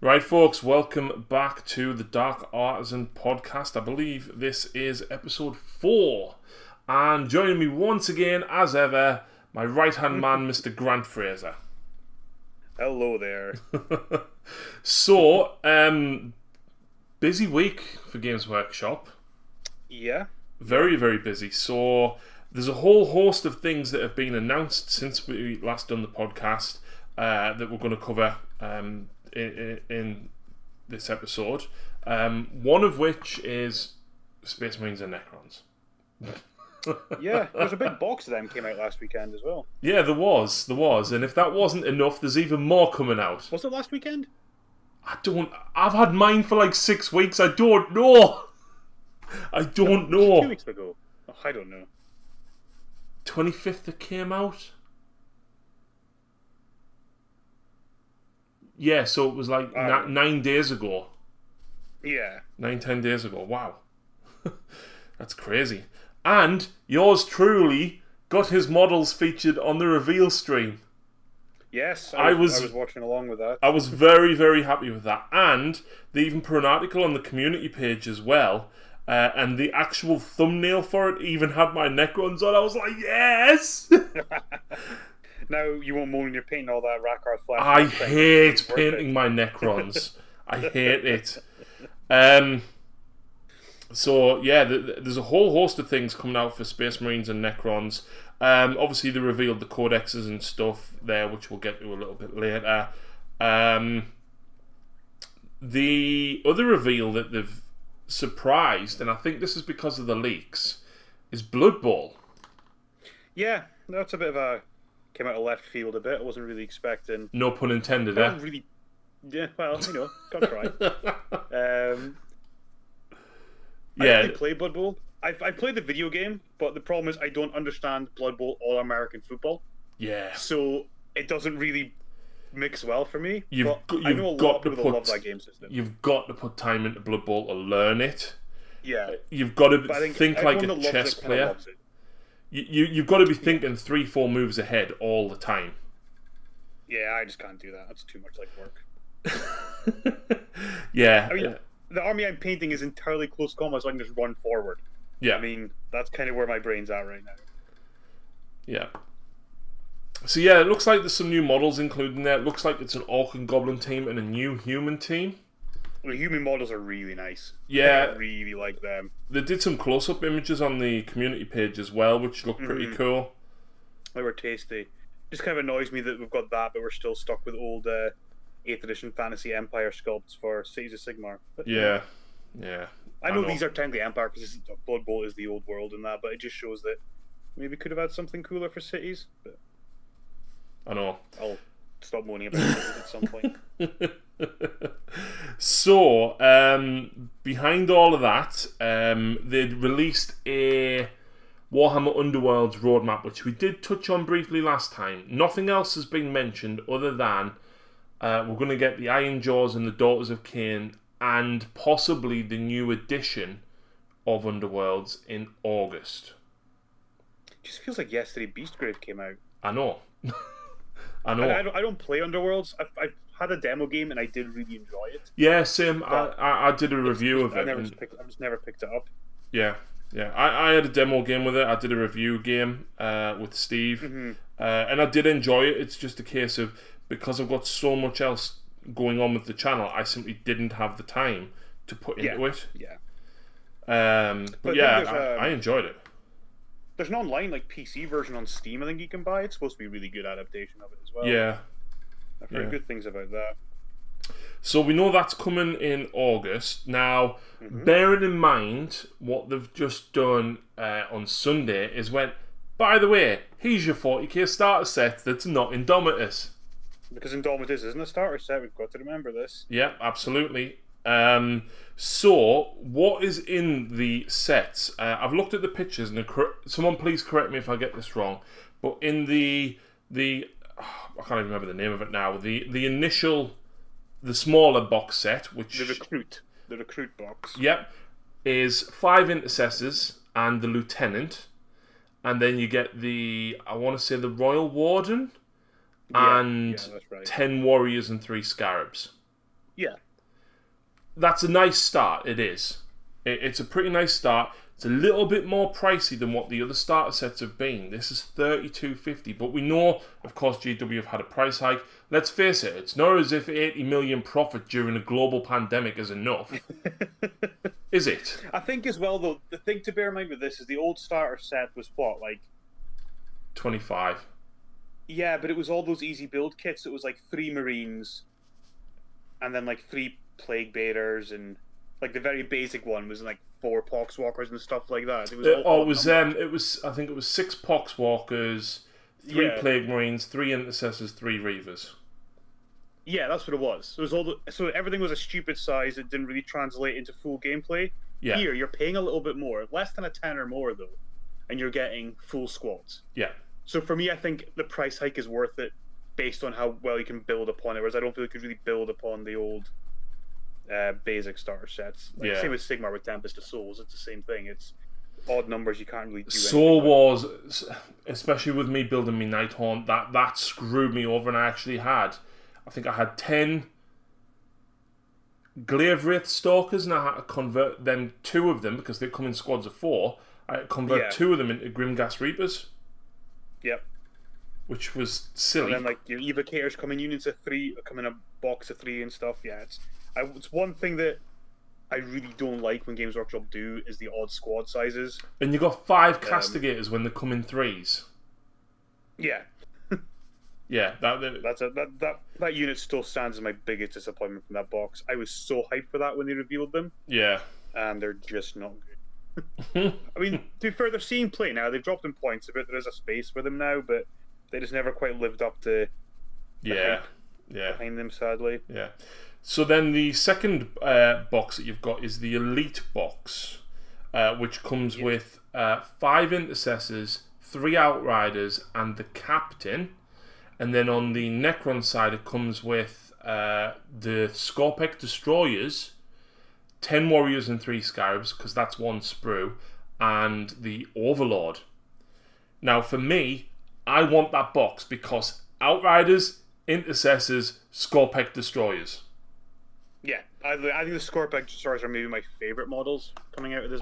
Right, folks, welcome back to the Dark Artisan podcast. I believe this is episode four. And joining me once again, as ever, my right hand man, Mr. Grant Fraser. Hello there. So, um, busy week for Games Workshop. Yeah. Very, very busy. So, there's a whole host of things that have been announced since we last done the podcast uh, that we're going to cover um, in, in this episode. Um, one of which is Space Marines and Necrons. Yeah. There's a big box of them came out last weekend as well. Yeah, there was, there was, and if that wasn't enough, there's even more coming out. Was it last weekend? I don't. I've had mine for like six weeks. I don't know. I don't know. Two weeks ago. Oh, I don't know. Twenty fifth that came out. Yeah, so it was like ni- nine days ago. Yeah. Nine, ten days ago. Wow. That's crazy. And yours truly got his models featured on the reveal stream. Yes. I I was- was, I was watching along with that. I was very, very happy with that. And they even put an article on the community page as well. Uh, and the actual thumbnail for it even had my Necrons on. I was like, yes! Now you won't moan when you're painting all that Rakarth Flesh. I hate painting my Necrons. I hate it. Um, so yeah, th- th- there's a whole host of things coming out for Space Marines and Necrons. Um, obviously, they revealed the codexes and stuff there, which we'll get to a little bit later. Um, the other reveal that they've surprised, and I think this is because of the leaks, is Blood Bowl. Yeah. That's a bit of a came out of left field a bit. I wasn't really expecting. No pun intended, I eh? really. Yeah. Well, you know, gotta try. Um, I yeah, really play Blood Bowl. I've, I played the video game, but the problem is I don't understand Blood Bowl or American football, yeah. so it doesn't really mix well for me. You've got- you've know a got lot of to people put- love that game system. You've got to put time into Blood Bowl to learn it. Yeah, You've got to but think, think like a chess player. loves it. You, you you've got to be thinking three, four moves ahead all the time. Yeah, I just can't do that. That's too much like work. yeah, I mean, yeah, the army I'm painting is entirely close combat, so I can just run forward. yeah, I mean, that's kind of where my brain's at right now. yeah. So yeah, it looks like there's some new models included in there. It looks like it's an orc and goblin team and a new human team. The human models are really nice. Yeah. I really like them. They did some close-up images on the community page as well, which look pretty Mhm. cool. They were tasty. Just kind of annoys me that we've got that, but we're still stuck with old uh, 8th edition Fantasy Empire sculpts for Cities of Sigmar. But, Yeah, yeah. I know, know. these are technically Empire because Blood Bowl is the old world and that, but it just shows that maybe could have had something cooler for cities. But I know. I'll stop moaning about it at some point. so, um, behind all of that, um, they'd released a Warhammer Underworlds roadmap, which we did touch on briefly last time. Nothing else has been mentioned other than uh, we're going to get the Ironjawz and the Daughters of Khaine, and possibly the new edition of Underworlds in August. just feels like yesterday Beastgrave came out. I know. I know. And I, don't, I don't play Underworlds. I've, I've had a demo game and I did really enjoy it. yeah, same. I, I, I did a review of I it. never and- just picked, I've just never picked it up. Yeah, yeah. I, I had a demo game with it. I did a review game uh, with Steve, Mm-hmm. uh, and I did enjoy it. It's just a case of because I've got so much else going on with the channel, I simply didn't have the time to put into Yeah. it. Yeah. Um, but, But yeah, I, um, I enjoyed it. There's an online like PC version on Steam. I think you can buy. It's supposed to be a really good adaptation of it as well. Yeah. I've heard yeah. good things about that. So we know that's coming in August. Now, Mm-hmm. bearing in mind what they've just done uh, on Sunday is when, by the way, here's your 40k starter set that's not Indomitus. Because Indomitus isn't a starter set. We've got to remember this. Yeah, absolutely. Um, so, what is in the sets? Uh, I've looked at the pictures, and the cor- someone please correct me if I get this wrong. But in the the I can't even remember the name of it now. The the initial, the smaller box set, which The recruit, the recruit box. Yep. Is five intercessors and the lieutenant. And then you get the, I want to say, the Royal Warden Yeah, and yeah, right. 10 warriors and 3 scarabs. Yeah. That's a nice start. It is. It, it's a pretty nice start. It's a little bit more pricey than what the other starter sets have been. This is thirty two fifty, but we know, of course, GW have had a price hike. Let's face it, it's not as if eighty million profit during a global pandemic is enough, is it? I think as well though, the thing to bear in mind with this is the old starter set was what like Twenty five. Yeah, but it was all those easy build kits. It was like three Marines, and then like three Plague Bearers, and like the very basic one was like four Poxwalkers and stuff like that. It was It, all oh, it was um, it was I think it was six Poxwalkers, three Yeah. Plague Marines, three Intercessors, three Reivers. yeah, that's what it was. It was all the, so everything was a stupid size. It didn't really translate into full gameplay. Yeah, Here, you're paying a little bit more, less than a ten or more though, and you're getting full squads. yeah, So for me, I think the price hike is worth it based on how well you can build upon it. Whereas I don't feel you could really build upon the old uh, basic starter sets. Like, Yeah. Same with Sigmar with Tempest of Souls. It's the same thing. It's odd numbers. You can't really do. Soul. Wars, especially with me building me Nighthaunt, that that screwed me over, and I actually had, I think I had ten Glaive Wraith Stalkers, and I had to convert them two of them because they come in squads of four. I had to convert Yeah. two of them into Grimghast Reapers, Yep. which was silly. And then like your evocators come in units of three, come in a box of three and stuff. Yeah, it's I, it's one thing that I really don't like when Games Workshop do is the odd squad sizes. And you got five um, castigators when they come in threes. Yeah, Yeah, that, that that's a, that that that unit still stands as my biggest disappointment from that box. I was so hyped for that when they revealed them. yeah. and they're just not good. I mean, to be fair, they're seeing play now. They've dropped in points a bit. There is a space for them now, but they just never quite lived up to Yeah, yeah, behind them. Sadly, yeah. So then the second uh, box that you've got is the Elite box, uh, which comes with uh, five intercessors, three outriders, and the captain. And then on the Necron side, it comes with uh, the Skorpekh destroyers, ten warriors and three scarabs, because that's one sprue, and the Overlord. Now, for me, I want that box because Outriders, Intercessors, Skorpekh Destroyers. I, I think the Destroyers are maybe my favorite models coming out of this.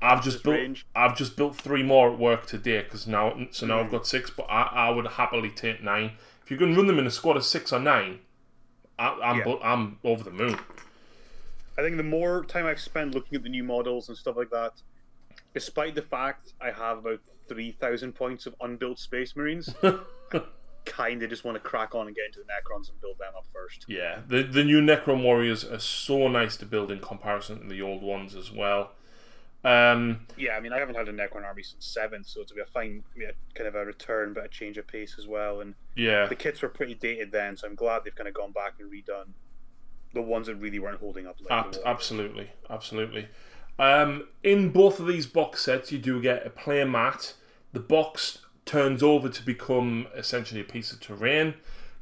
I've just This built. range. I've just built three more at work today because now, so now I've mm. got six. But I, I would happily take nine. If you can run them in a squad of six or nine, I, I'm Yeah. I'm over the moon. I think the more time I've spent looking at the new models and stuff like that, despite the fact I have about three thousand points of unbuilt Space Marines, I kind of just want to crack on and get into the Necrons and build them up first. Yeah, the the new Necron warriors are so nice to build in comparison to the old ones as well. Um, Yeah, I mean, I haven't had a Necron army since seventh, so it'll be a fine, yeah, kind of a return, but a change of pace as well. And yeah, the kits were pretty dated then, so I'm glad they've kind of gone back and redone the ones that really weren't holding up. Like Ab- absolutely, absolutely. Um, in both of these box sets, you do get a player mat. The box turns over to become essentially a piece of terrain.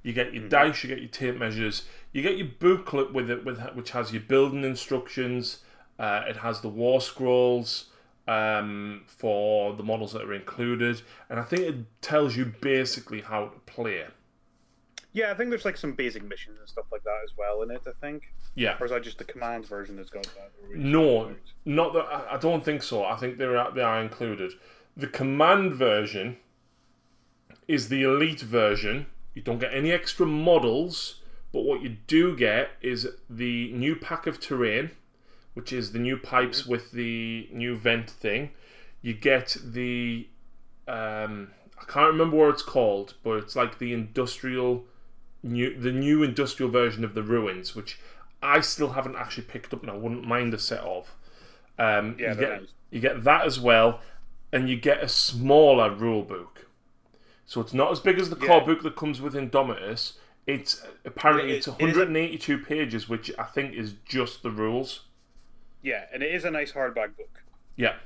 You get your dice, you get your tape measures, you get your booklet with it, with which has your building instructions. Uh, it has the war scrolls um, for the models that are included, and I think it tells you basically how to play. Yeah, I think there's like some basic missions and stuff like that as well in it. I think, Yeah. or is that just the command version that's got that? Or is it No, not that. I- don't think so. I think they're they are included. The command version is the elite version. You don't get any extra models, but what you do get is the new pack of terrain, which is the new pipes with the new vent thing. You get the um, I can't remember what it's called, but it's like the industrial new the new industrial version of the ruins, which I still haven't actually picked up and I wouldn't mind a set of. Um, Yeah, you get nice. you get that as well, and you get a smaller rule book. So it's not as big as the core book that comes with Indomitus. It's apparently It- it's it is a- 182 pages, which I think is just the rules. Yeah, and it is a nice hardback book. Yeah,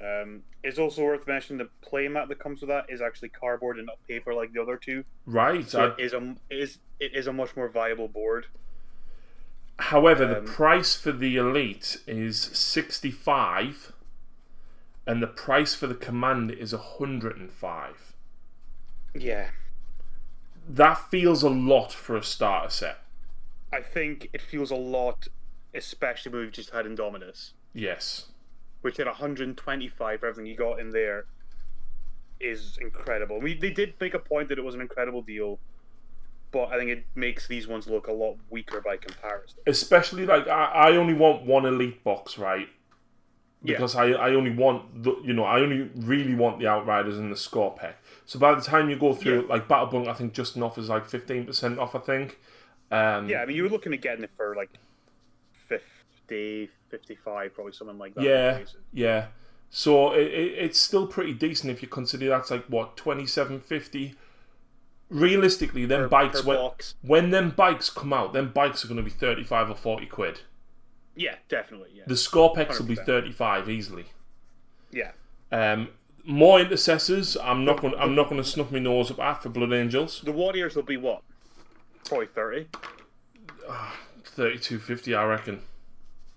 Um, it's also worth mentioning the playmat that comes with that is actually cardboard and not paper like the other two. right. So I- it is a it is it is a much more viable board. However, the Um, price for the elite is 65 and the price for the command is 105. Yeah, That feels a lot for a starter set. I think it feels a lot, especially when we've just had Indominus, Yes. which at 125 for everything you got in there is incredible. We they did make a point that it was an incredible deal, but I think it makes these ones look a lot weaker by comparison. Especially like I, I only want one elite box, right? Yeah. Because I, I only want the you know I only really want the outriders and the Skorpekh. So by the time you go through Yeah. like Battle Bunk, I think Justin offers like fifteen percent off. I think. Um, Yeah, I mean, you were looking at getting it for like 50, 55, probably something like that. Yeah, yeah. So it, it, it's still pretty decent if you consider that's like what twenty seven fifty. Realistically, them Per- bikes per when, box. when them bikes come out, them bikes are going to be thirty five or forty quid. Yeah, definitely. Yeah. The Skorpekhs will be thirty five easily. yeah. Um, more intercessors. I'm not going. I'm not going to snuff my nose up at for Blood Angels. The Warriors will be what? Probably 30. Thirty two fifty, I reckon.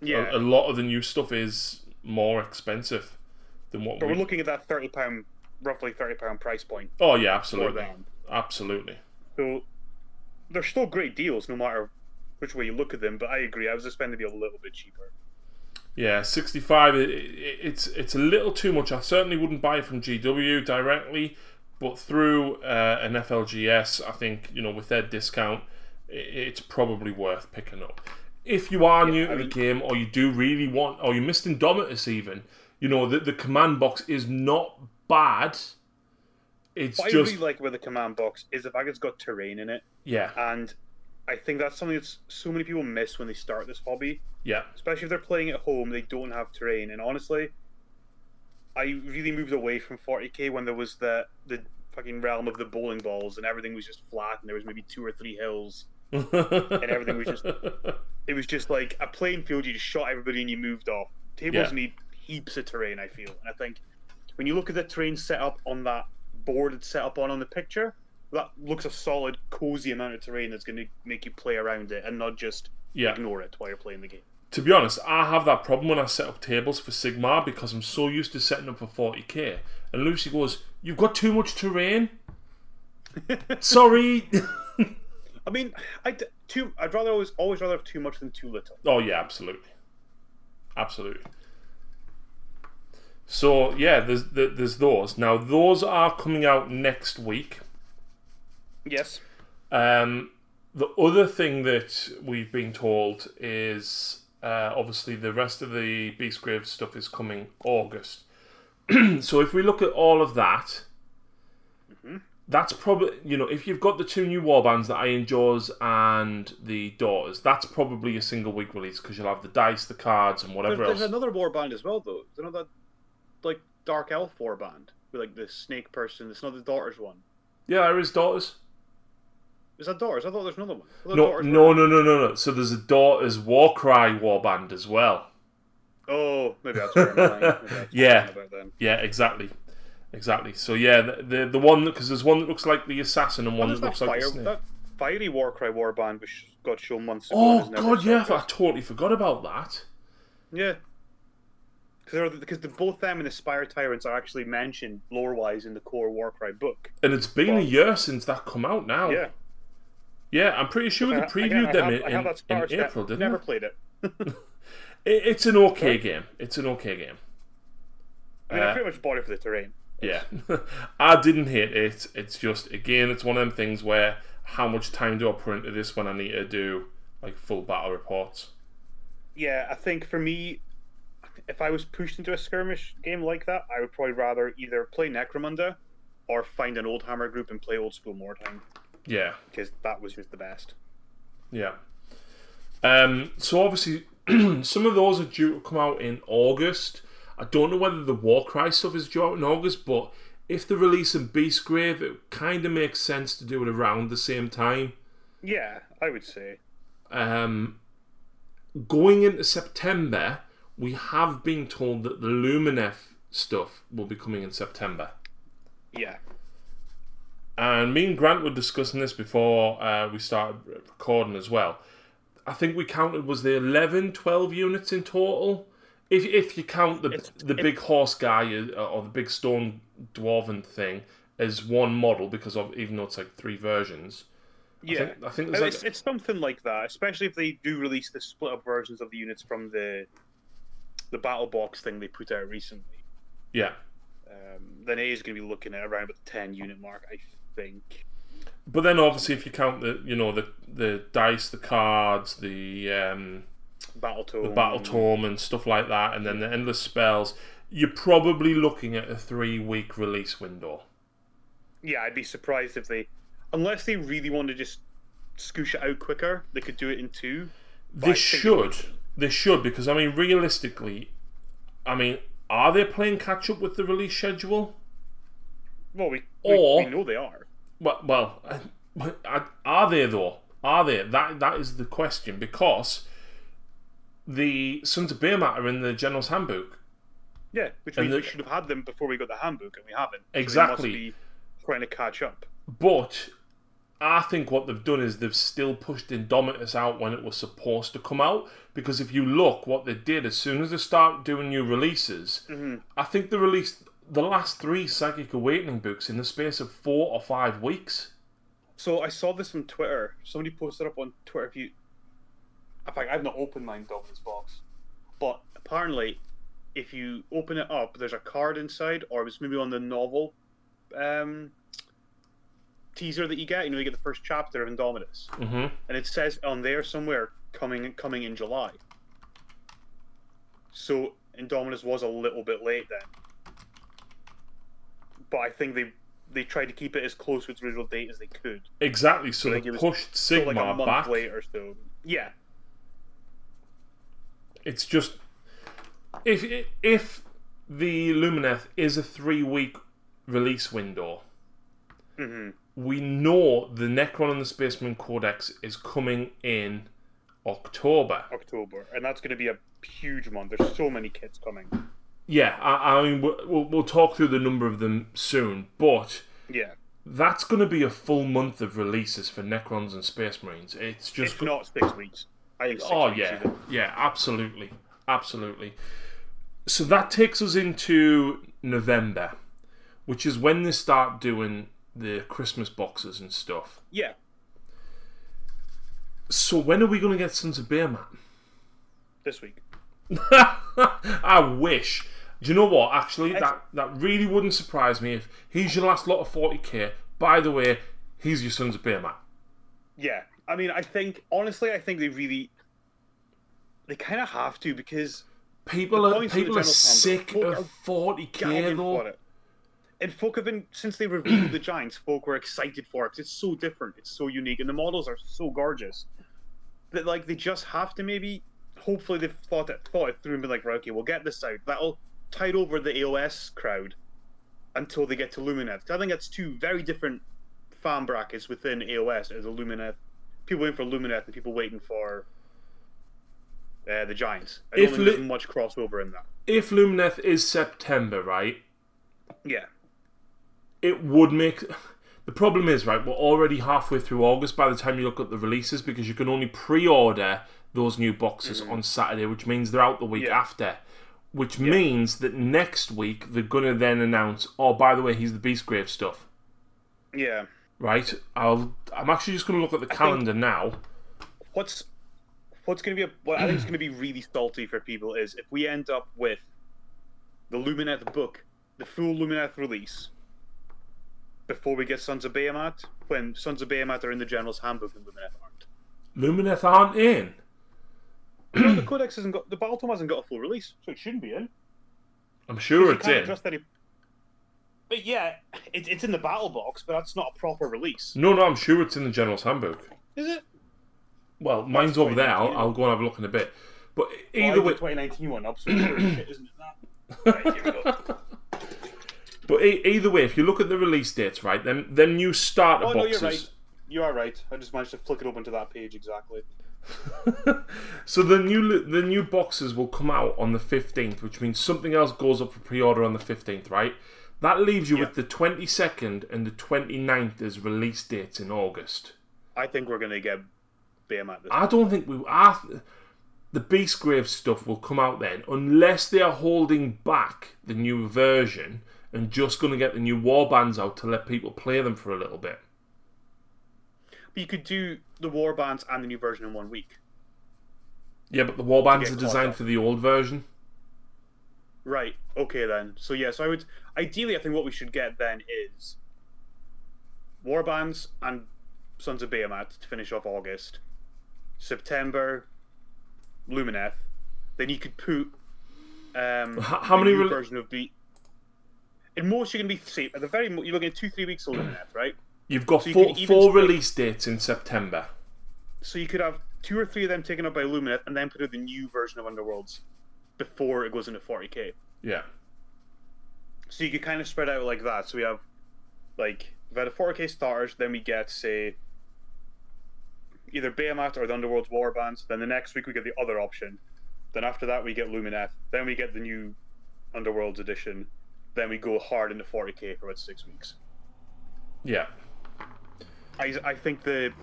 Yeah. A, a lot of the new stuff is more expensive than what but we. we're looking at that £30, roughly £30 price point oh yeah, absolutely, absolutely. So they're still great deals no matter which way you look at them, but I agree. I was expecting to be a little bit cheaper. Yeah, 65. It, it, it's it's a little too much. I certainly wouldn't buy it from GW directly, but through uh, an FLGS, I think you know with their discount, i it's probably worth picking up. If you are new I to the game, or you do really want, or you missed Indomitus, even you know the the command box is not bad. It's What I just really like with the command box is the fact it's got terrain in it, yeah, and I think that's something that so many people miss when they start this hobby. yeah, especially if they're playing at home, they don't have terrain. And honestly, I really moved away from 40k when there was the the fucking realm of the bowling balls and everything was just flat and there was maybe two or three hills. and everything was just- It was just like a plain field. You just shot everybody and you moved off. Tables Yeah. need heaps of terrain. I feel, and I think when you look at the terrain set up on that board it's set up on on the picture, that looks a solid, cozy amount of terrain that's going to make you play around it and not just yeah. ignore it while you're playing the game. To be honest, I have that problem when I set up tables for Sigmar because I'm so used to setting up for 40k. And Lucy goes, You've got too much terrain. Sorry. I mean, I too. I'd rather always always rather have too much than too little. oh, yeah, absolutely. Absolutely. So, yeah, there's, there's those. Now, those are coming out next week. Yes. Um, the other thing that we've been told is uh, obviously the rest of the Beastgrave stuff is coming August. so if we look at all of that, that's probably you know if you've got the two new warbands, the Ironjawz and the Daughters, that's probably a single week release because you'll have the dice, the cards, and There's, whatever there's else. another warband as well, though. There's another like Dark Elf warband with like the snake person. It's not the Daughters one. Yeah, there is Daughters. Is that Daughters? I thought there's another one. No, no, no, no, no, no. So there's a Daughters Warcry warband as well. Oh, maybe that's what I'm lying. Maybe that's what I'm Yeah. Yeah, exactly, exactly. So yeah, the the, the one because there's one that looks like the assassin and one that that looks like the snake. that fiery Warcry warband which got shown months ago. Oh and has never god, yeah, I totally forgot about that. Yeah. Because because the, both them and the Spire Tyrants are actually mentioned lore wise in the core Warcry book. And it's been a year since that come out now. Yeah. Yeah, I'm pretty sure they previewed I them have- in, I have in, that in April, didn't Never they? played it. It, it's an okay game. It's an okay game. I mean, Uh, I pretty much bought it for the terrain. Yeah, I didn't hate it. It's just again, it's one of them things where how much time do I put into this when I need to do like full battle reports? Yeah, I think for me, if I was pushed into a skirmish game like that, I would probably rather either play Necromunda or find an old hammer group and play old school Mordheim Yeah, because that was just the best. Yeah. Um, so obviously, some of those are due to come out in August. I don't know whether the Warcry stuff is due out in August, but if they're releasing Beastgrave, it kind of makes sense to do it around the same time. Yeah, I would say. Um, going into September, we have been told that the Lumineth stuff will be coming in September. Yeah. And me and Grant were discussing this before uh, we started recording as well. I think we counted was the 11, 12 units in total. If if you count the It's- the it- big horse guy uh, or the big stone dwarven thing as one model because of even though it's like three versions, Yeah, I think, I think Uh, there's like, it's, it's something like that, especially if they do release the split up versions of the units from the the battle box thing they put out recently. yeah. Um, then it is going to be looking at around about the ten unit mark, I think. But then obviously, if you count the you know the the dice, the cards, the um, Battle tome, the battle tome and stuff like that, and then the endless spells, you're probably looking at a three week release window. Yeah, I'd be surprised if they, unless they really want to just scoosh it out quicker, they could do it in two. I They should. They should because I mean, realistically, I mean, are they playing catch up with the release schedule? Well, we Or- we, we know they are. Well, well, are they though? Are they? That that is the question because the Sons of Behemat are in the General's Handbook. Yeah, which means we should have had them before we got the handbook, and we haven't. So Exactly. be trying to catch up. But I think what they've done is they've still pushed Indomitus out when it was supposed to come out. Because if you look, what they did as soon as they start doing new releases, mm-hmm. I think they released the last three Psychic Awakening books in the space of four or five weeks. So I saw this on Twitter. Somebody posted up on Twitter. If you, in fact, I've not opened my Dominus box, but apparently, if you open it up, there's a card inside, or it's maybe on the novel um, teaser that you get. You know, you get the first chapter of Indominus, hmm and it says on there somewhere coming coming in July. So Indominus was a little bit late then, but I think they they tried to keep it as close to its original date as they could. Exactly. So Like they pushed Sigmar like a month back. later. so. Yeah, It's just if if the Lumineth is a three week release window, hmm we know the Necron and the Spaceman Codex is coming in October. October, and that's going to be a huge month. There's so many kits coming. Yeah, I, I mean we'll, we'll, talk through the number of them soon, but Yeah, that's going to be a full month of releases for Necrons and Space Marines. It's just not six weeks. I think. Oh weeks yeah, even. yeah, absolutely, absolutely. So that takes us into November, which is when they start doing the Christmas boxes and stuff. yeah. So when are we going to get Sons of Behemat? This week. I wish. Do you know what? Actually, that that really wouldn't surprise me if he's your last lot of forty k. By the way, he's your Sons of Behemat. Yeah, I mean, I think honestly, I think they really, they kind of have to because People are points of the people are sick of forty k though. And folk have been since they revealed the giants. Folk were excited for it it's so different, it's so unique, and the models are so gorgeous that like they just have to maybe. Hopefully, they've thought it thought it through and been like, right, okay, we'll get this out. That'll tide over the AOS crowd until they get to Lumineth. I think that's two very different fan brackets within AOS. There's a Lumineth, people waiting for Lumineth, and people waiting for uh, the Giants. I don't If think Lu- there's much crossover in that. If Lumineth is September, right? Yeah, it would make the problem is right we're already halfway through august by the time you look at the releases because you can only pre-order those new boxes mm. on saturday which means they're out the week Yeah. after. Which means that next week they're going to then announce oh by the way he's the beast grave stuff. Yeah. right? I'll i'm actually just going to look at the think- calendar now. what's what's going to be a, what I think is going to be really salty for people is if we end up with the Lumineth book, the full Lumineth release, before we get Sons of Behemat, when Sons of Behemat are in the General's Handbook and Lumineth aren't. lumineth aren't in no, the Codex hasn't got the Battle Tome hasn't got a full release, so it shouldn't be in. i'm sure You it's in any. But yeah, it, it's in the battle box, but that's not a proper release, no no i'm sure it's in the general's handbook is it? well mine's over there I'll, I'll go and have a look in a bit but either I way put 2019 one up, so sure as shit, isn't it? Right, here we go. But e- either way, if you look at the release dates, right, then them new starter Oh no, boxes. you're right. You are right. I just managed to flick it open to that page exactly. So the new the new boxes will come out on the fifteenth, which means something else goes up for pre-order on the fifteenth, right? That leaves you Yeah. with the twenty second and the 29th as release dates in August. I think we're gonna get Behemat. This I don't think we. I, th- the Beastgrave stuff will come out then, unless they are holding back the new version and just going to get the new war bands out to let people play them for a little bit. But you could do the war bands and the new version in one week. Yeah, but the warbands get are designed up. for the old version. Right. Okay then. So yeah. So I would ideally, I think what we should get then is warbands and Sons of Behemat to finish off August. September, Lumineth. Then you could put um, how the many version of the. In most, you're going to be safe. At the very, mo- you're looking at two, three weeks of Lumineth, right? You've got So you four, four split- release dates in September. So you could have two or three of them taken up by Lumineth, and then put out the new version of Underworlds before it goes into 40k. Yeah. So you could kind of spread out like that. So we have like we've had a 4K starters, then we get say either Behemat or the Underworld's Warbands. Then the next week we get the other option. Then after that we get Lumineth. Then we get the new Underworld's edition. Then we go hard into 40k for about six weeks. Yeah. I I think the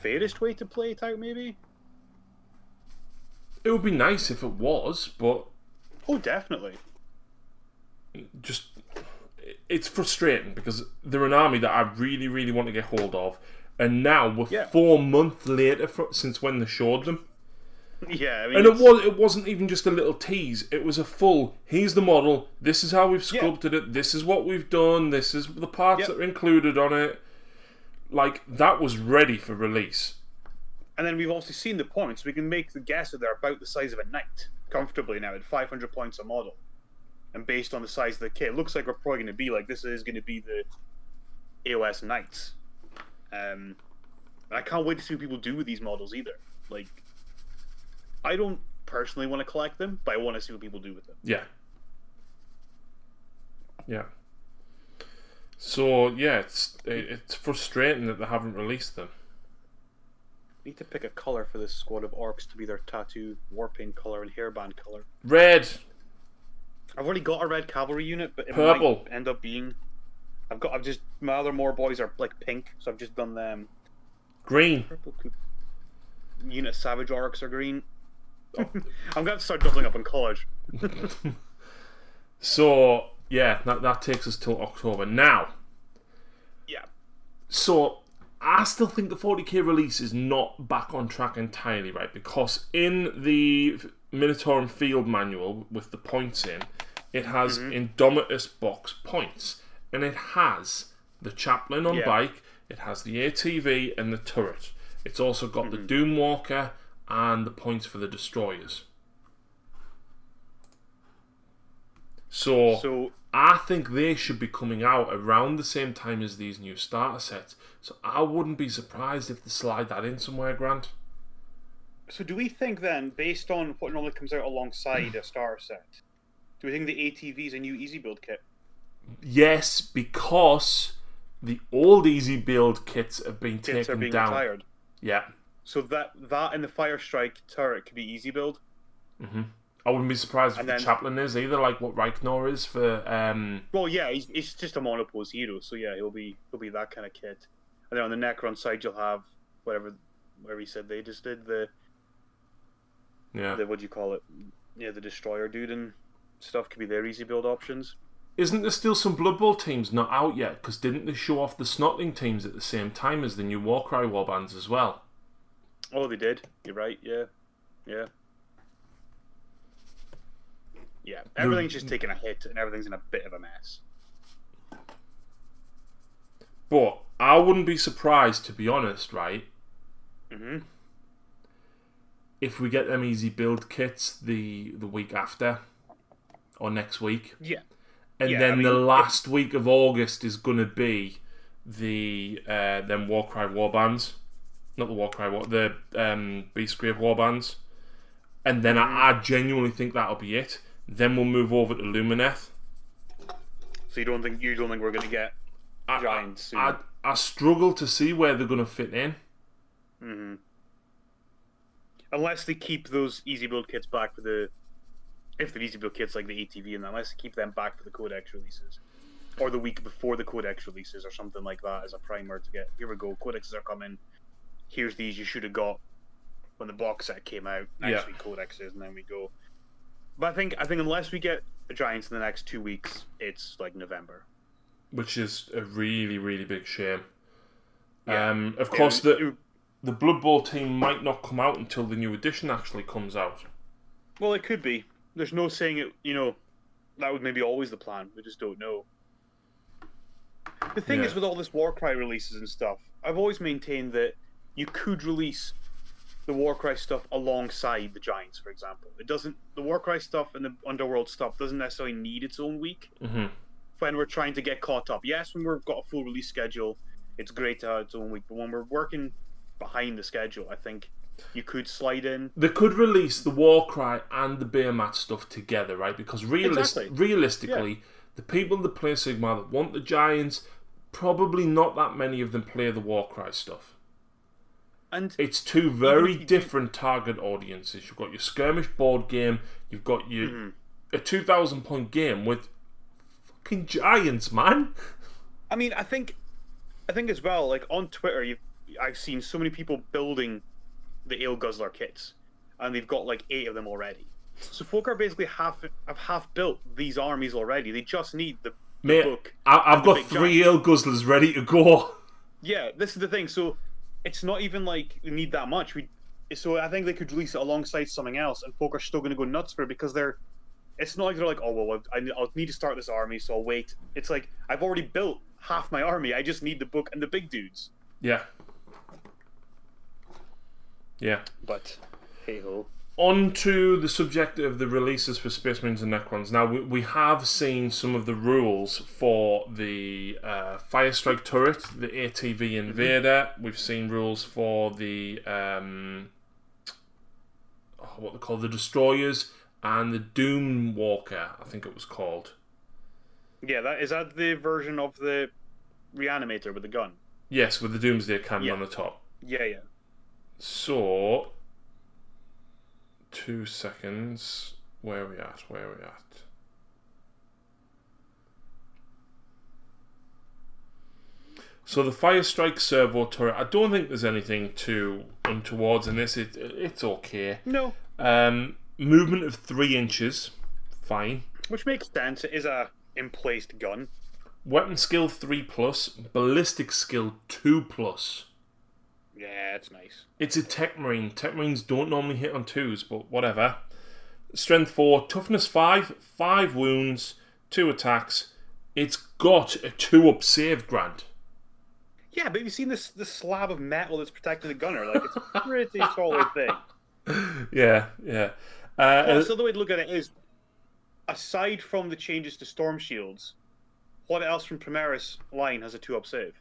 fairest way to play it out maybe. It would be nice if it was, but Oh, definitely. just it's frustrating because they're an army that I really, really want to get hold of, and now we're Yeah. four months later fro- since when they showed them, Yeah, I mean, and it was it wasn't even just a little tease; it was a full. Here's the model. This is how we've Yeah. sculpted it. This is what we've done. This is the parts Yep. that are included on it. Like that was ready for release. And then we've also seen the points. We can make the guess that they're about the size of a knight comfortably now at 500 points a model. And based on the size of the kit, it looks like we're probably going to be like this is going to be the AOS knights. Um, and I can't wait to see what people do with these models either. Like, I don't personally want to collect them, but I want to see what people do with them. Yeah. Yeah. So yeah, it's it, it's frustrating that they haven't released them. Need to pick a color for this squad of orcs to be their tattoo, warpaint color, and hairband color. Red. I've already got a red cavalry unit, but it Purple. might end up being. I've got. I've just my other more boys are like pink, so I've just done them. Green. Purple. Unit savage orcs are green. Oh. I'm going to start doubling up in college. So yeah, that that takes us till October. Now, Yeah. so I still think the 40k release is not back on track entirely, right? Because in the Munitorum Field Manual with the points in, it has mm-hmm. Indomitus box points, and it has the chaplain on Yeah. bike, it has the ATV and the turret. It's also got the mm-hmm. Doomstalker and the points for the destroyers. So, So I think they should be coming out around the same time as these new starter sets. So I wouldn't be surprised if they slide that in somewhere, Grant. So do we think then, based on what normally comes out alongside a starter set, do we think the ATV is a new easy build kit? Yes, because the old easy build kits have been Kits are taken being down. retired. Yeah. So that that and the fire strike turret could be easy build. Mm-hmm. I wouldn't be surprised if And the chaplain is either, like what Reichner is for um Well, yeah, he's, he's just a monopose hero, so yeah, he'll be he'll be that kind of kit. And then on the Necron side, you'll have whatever whatever he said they just did the yeah. the what do you call it? Yeah, the destroyer dude and stuff could be their easy build options. Isn't there still some Blood Bowl teams not out yet? Because didn't they show off the Snotling teams at the same time as the new Warcry warbands as well? Oh, they did. You're right. Yeah, yeah, yeah. Everything's just taking a hit, and everything's in a bit of a mess. But I wouldn't be surprised, to be honest, right? hmm If we get them easy build kits the the week after or next week, Yeah, and Yeah, then I the mean, last week of August is going to be the uh, them Warcry warbands, not the Warcry war, the um, Beastgrave warbands, and then I, I genuinely think that'll be it. Then we'll move over to Lumineth. so you don't think you don't think we're gonna get I, Giants soon? I, I, I struggle to see where they're going to fit in. hmm Unless they keep those easy build kits back for the, if they're easy build kits like the ATV and that, unless they keep them back for the Codex releases, or the week before the Codex releases, or something like that as a primer to get. Here we go, Codexes are coming. Here's these you should have got when the box set came out. Next Yeah. week Codexes, and then we go. But I think I think unless we get the Giants in the next two weeks, it's like November. which is a really really big shame. Yeah. Um, of course, the the Blood Bowl team might not come out until the new edition actually comes out. well, it could be. There's no saying it. You know, that was maybe always the plan. We just don't know. The thing Yeah. is, with all this Warcry releases and stuff, I've always maintained that you could release the Warcry stuff alongside the Giants, for example. It doesn't. The Warcry stuff and the Underworld stuff doesn't necessarily need its own week hmm when we're trying to get caught up. Yes, when we've got a full release schedule, it's great to have its own week. But when we're working behind the schedule, I think you could slide in. They could release the Warcry and the Beermat stuff together, right? Because realis- Exactly. realistically, the people that play Sigmar that want the Giants, probably not that many of them play the Warcry stuff. And It's two very different target audiences. You've got your skirmish board game, you've got your Mm-hmm. a two thousand point game with fucking giants, man. I mean, I think, I think as well. Like on Twitter, you I've seen so many people building the Ale Guzzler kits, and they've got like eight of them already. So folk are basically half have half built these armies already. They just need the, the Mate, book. I- I've got three ale guzzlers ready to go. Yeah, this is the thing. So it's not even like we need that much. We so I think they could release it alongside something else, and folk are still going to go nuts for it because they're. It's not like they're like, oh well, I, I'll need to start this army, so I'll wait. It's like I've already built half my army. I just need the book and the big dudes. Yeah. Yeah. But hey ho. On to the subject of the releases for Space Marines and Necrons. Now, we, we have seen some of the rules for the uh, Firestrike turret, the ATV Invader. We've seen rules for the. Um, oh, what they call the Destroyers and the Doom Stalker, I think it was called. Yeah, that is that the version of the reanimator with the gun. Yes, with the Doomsday cannon Yeah. on the top. Yeah, yeah. So, two seconds. Where are we at? Where are we at? So the Fire Strike servo turret. I don't think there's anything too untowards in this. It, it's okay. No, Um, movement of three inches, fine. which makes sense. It is a emplaced gun. Weapon skill three plus. Ballistic skill two plus. Yeah, it's nice. It's a Tech Marine. Tech Marines don't normally hit on twos, but whatever. Strength 4, toughness 5, 5 wounds, 2 attacks. It's got a 2 up save grant. Yeah, but you've seen this this slab of metal that's protecting the gunner. Like it's a pretty solid thing. Yeah, yeah. Uh, Well, so the way to look at it is, aside from the changes to storm shields, what else from Primaris line has a two up save?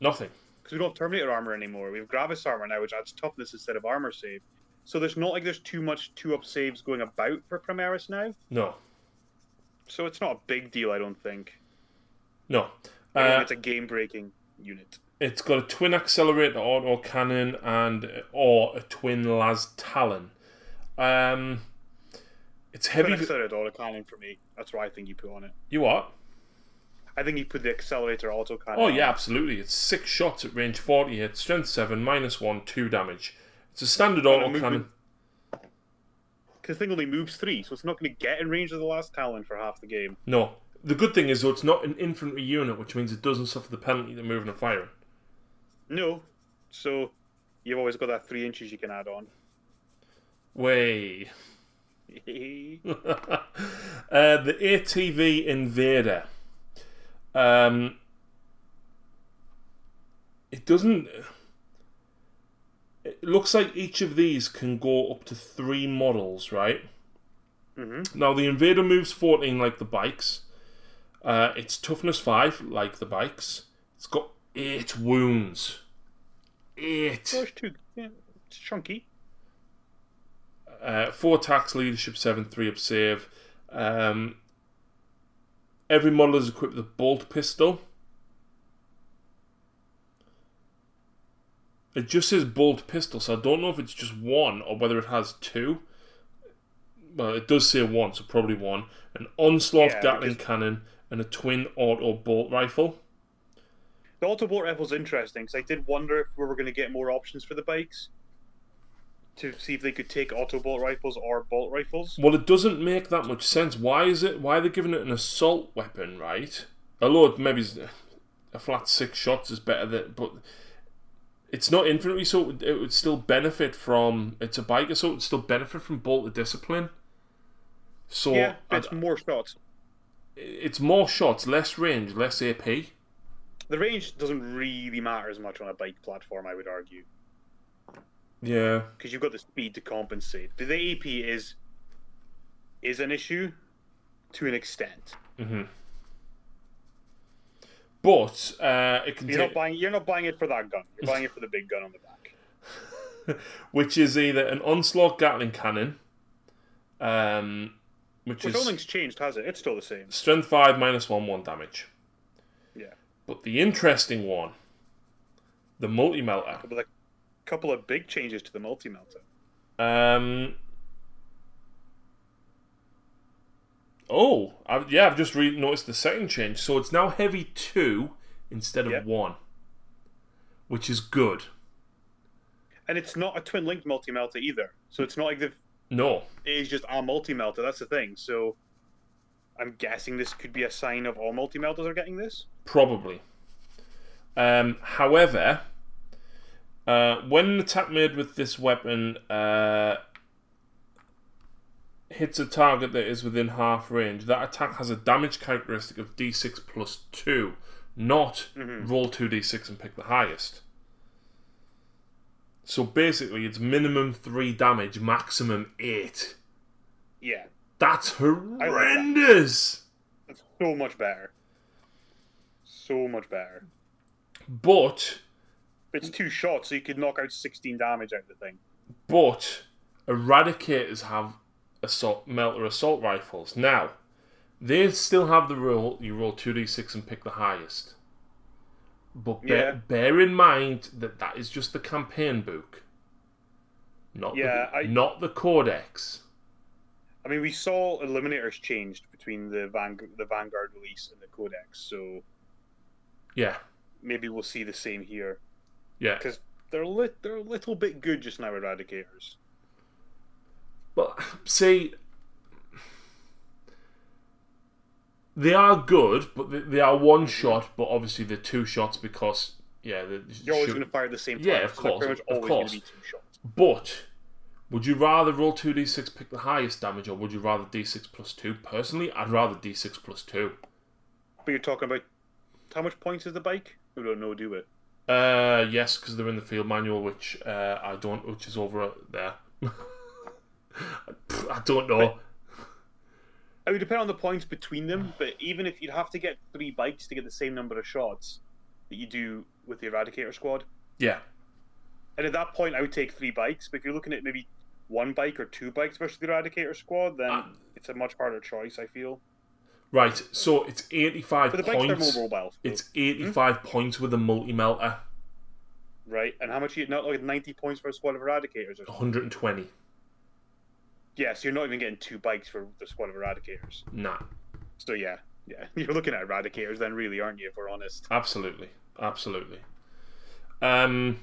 nothing. Because we don't have Terminator armor anymore. We have Gravis armor now, which adds toughness instead of armor save. So there's not like there's too much two up saves going about for Primaris now. No, So it's not a big deal, I don't think. no. Uh, it's a game breaking unit. it's got a twin accelerator auto cannon and or a twin las talon. Um, it's heavy. Heavy accelerator auto cannon for me. That's what I think you put on it. You what? I think you put the accelerator auto cannon. Oh yeah, absolutely. It's six shots at range forty hit, strength seven, minus one, two damage. It's a standard auto cannon. Because the thing only moves three, so it's not going to get in range of the last Talon for half the game. No. The good thing is though it's not an infantry unit, which means it doesn't suffer the penalty to moving and firing. No. So you've always got that three inches you can add on. Way. uh, the ATV Invader. Um, it doesn't. It looks like each of these can go up to three models, right? mm-hmm. Now the Invader moves 14 like the bikes. Uh, it's toughness 5 like the bikes. It's got 8 wounds. 8. So it's two. Yeah, it's chunky. Uh, 4 attacks, leadership 7, 3 up save. Um, every model is equipped with a bolt pistol. It just says bolt pistol, so I don't know if it's just one or whether it has two. Well, it does say one, so probably one. An onslaught Yeah, Gatling because- cannon and a twin auto bolt rifle. The auto bolt rifle's interesting because I did wonder if we were going to get more options for the bikes to see if they could take auto bolt rifles or bolt rifles. Well, it doesn't make that much sense. Why is it? Why are they giving it an assault weapon, right? Although maybe, a flat six shots is better than, but it's not infinitely so it would, it would still benefit from. It's a biker, so it would still benefit from bolt discipline. So yeah, it's more shots. it's more shots, less range, less AP. The range doesn't really matter as much on a bike platform, I would argue, Yeah, because you've got the speed to compensate. The- The AP is is an issue to an extent. but uh, it can You're take, not buying. You're not buying it for that gun. You're buying it for the big gun on the back. which is either an onslaught Gatling cannon, um, which, Which is nothing's changed, has it? It's still the same. strength five minus one one damage. Yeah, But the interesting one, the multi melter. Couple of big changes to the multi melter. Um. Oh, I've, yeah, I've just re- noticed the second change. So it's now heavy two instead of Yep. one, which is good. And it's not a twin linked multi melter either. So it's not like the No, it is just our multi melter. That's the thing. So I'm guessing this could be a sign of all multi melters are getting this. probably. Um, however, uh, when an attack made with this weapon uh, hits a target that is within half range, that attack has a damage characteristic of d6 plus 2, not roll 2d6 and pick the highest. So basically, it's minimum 3 damage, maximum 8. Yeah, That's that. horrendous! it's so much better. So much better. But It's two shots, so you could knock out 16 damage out of the thing. But eradicators have assault melter assault rifles. Now, they still have the rule you roll 2d6 and pick the highest. But bear, Yeah. bear in mind that that is just the campaign book. Not Yeah, the, I- not the codex. I mean, we saw eliminators changed between the Van- the Vanguard release and the Codex, so Yeah. maybe we'll see the same here Yeah. because they're li- they're a little bit good just now, Eradicators. Well, see, they are good, but they, they are one shot. But obviously, they're two shots because yeah, they You're always going to fire at the same time. Yeah, of so course, of course. going to two shots. But would you rather roll two d6 pick the highest damage, or would you rather d6 plus two? Personally, I'd rather d6 plus two. But you're talking about how much points is the bike? We don't know, do we? Uh, yes, because they're in the field manual, which uh, I don't, which is over there. I don't know. It would depend on the points between them, but even if you'd have to get three bikes to get the same number of shots that you do with the Eradicator squad, Yeah, and at that point I would take three bikes. But if you're looking at maybe one bike or two bikes versus the Eradicator squad, then Uh, it's a much harder choice. I feel. Right. So it's eighty-five But the points. are mobile. so- It's eighty-five points with a multi melter. right. And how much? You not like ninety points for a squad of Eradicators? Or One hundred and twenty. yeah, so you're not even getting two bikes for the squad of Eradicators. Nah, So yeah, yeah, you're looking at Eradicators then, really, aren't you? If we're honest. absolutely, absolutely. Um,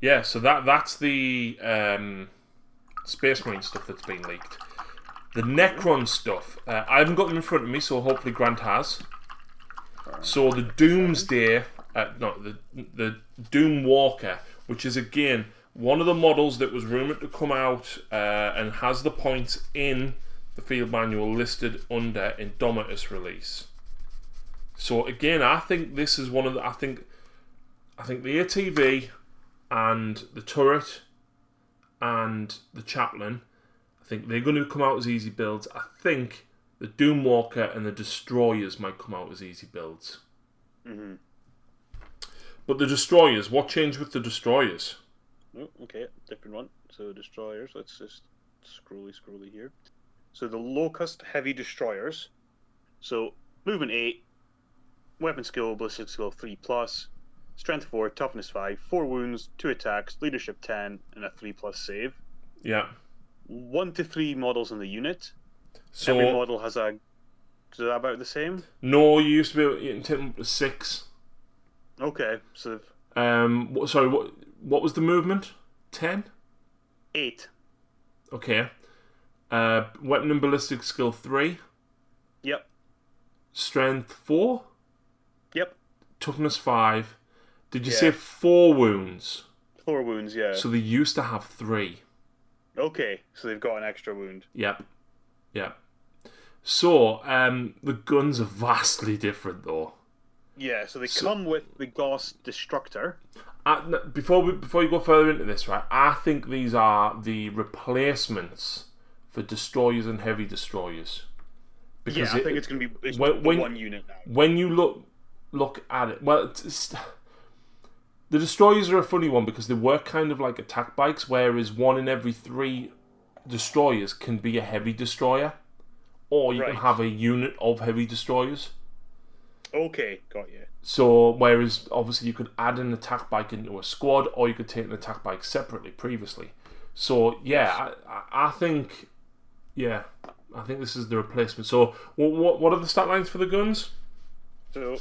yeah. So that that's the um, Space Marine stuff that's been leaked. The Necron stuff, uh, I haven't got them in front of me, so hopefully Grant has. So the Doomsday, uh, no, the the Doom Stalker, which is again one of the models that was rumored to come out uh, and has the points in the field manual listed under Indomitus release. So again, I think this is one of the. I think, I think the ATV and the turret and the chaplain. I think they're going to come out as easy builds. I think the Doomstalker and the Destroyers might come out as easy builds. hmm But the Destroyers, what changed with the Destroyers? Oh, okay, different one. So destroyers. Let's just scrolly scrolly here. So the Lokhust heavy destroyers. So movement eight, weapon skill, ballistic skill three plus, strength four, toughness five, four wounds, two attacks, leadership ten, and a three plus save. Yeah. One to three models in the unit. So Every model has a. Is that about the same? no, you used to be able to take them up to six. Okay, so Um, what, sorry, what what was the movement? Ten. eight. Okay. Uh, weapon and ballistic skill three. Yep. Strength four. Yep. toughness five. Did you Yeah. say four wounds? Four wounds, yeah. So they used to have three. Okay, so they've got an extra wound. Yep. Yep. So, um, the guns are vastly different though. Yeah, so they come with the Gauss Destructor. Uh, before we, before you go further into this, right? I think these are the replacements for destroyers and heavy destroyers. Yeah, I it- think it's going to be when- when- one unit now. when you look look at it, well, it's- the destroyers are a funny one because they work kind of like attack bikes, whereas one in every three destroyers can be a heavy destroyer, or you can have a unit of heavy destroyers. Okay, got you. So, whereas obviously you could add an attack bike into a squad, or you could take an attack bike separately previously. So, yeah, I, I- I think, yeah, I think this is the replacement. So, what, what are the stat lines for the guns? So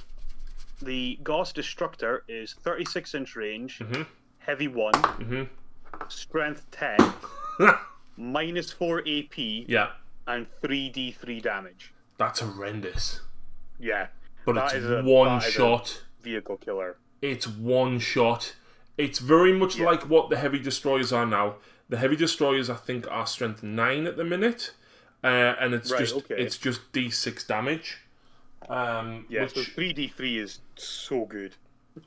the Gauss Destructor is 36 inch range, Mhm. heavy one, Mhm. strength 10, minus 4 AP, yeah, and 3d3 damage. that's horrendous. Yeah, But That it's is a- one that is a- shot. vehicle killer. It's one shot. It's very much Yeah. like what the heavy destroyers are now. The heavy destroyers, I think, are strength nine at the minute, uh, and it's Right, just okay. it's just d six damage. Um, Yeah, which, so 3d3 is so good.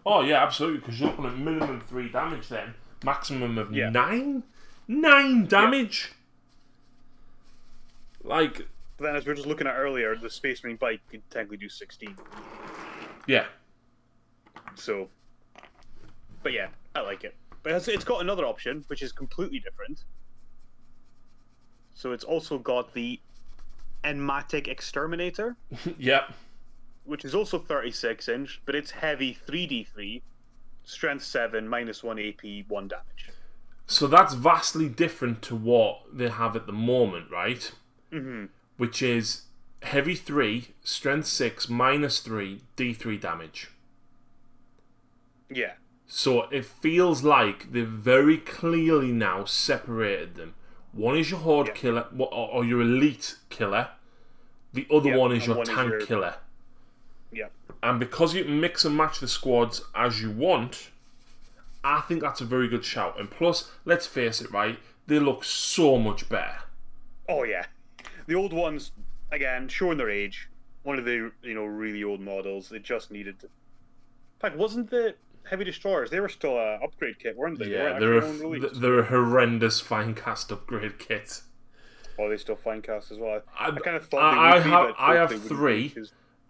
oh yeah, absolutely, because you're looking at minimum three damage then, maximum of Yeah. nine, nine damage. Like, But then, as we were just looking at earlier, the Space Marine bike could technically do 16. yeah, So, but yeah, I like it. But it's, it's got another option, which is completely different. So it's also got the Enmitic Exterminator, yep, which is also 36 inch, but it's heavy 3d3, strength 7, minus 1 AP, 1 damage. So that's vastly different to what they have at the moment, right? hmm Which is heavy 3, strength 6, minus 3, d3 damage. Yeah. So it feels like they've very clearly now separated them. One is your horde Yeah. killer, or, or your elite killer. The other Yeah, one is your one is tank your- killer. And because you can mix and match the squads as you want, I think that's a very good shout. And plus, let's face it, right? They look so much better. Oh, yeah. The old ones, again, showing their age. One of the, you know, really old models. They just needed to. In fact, wasn't the Heavy Destroyers, they were still a upgrade kit, weren't they? They Yeah, weren't they're a, they're a horrendous fine cast upgrade kit. Oh, they still fine cast as well. I- I, kind of thought I- they I be, have- but I have three.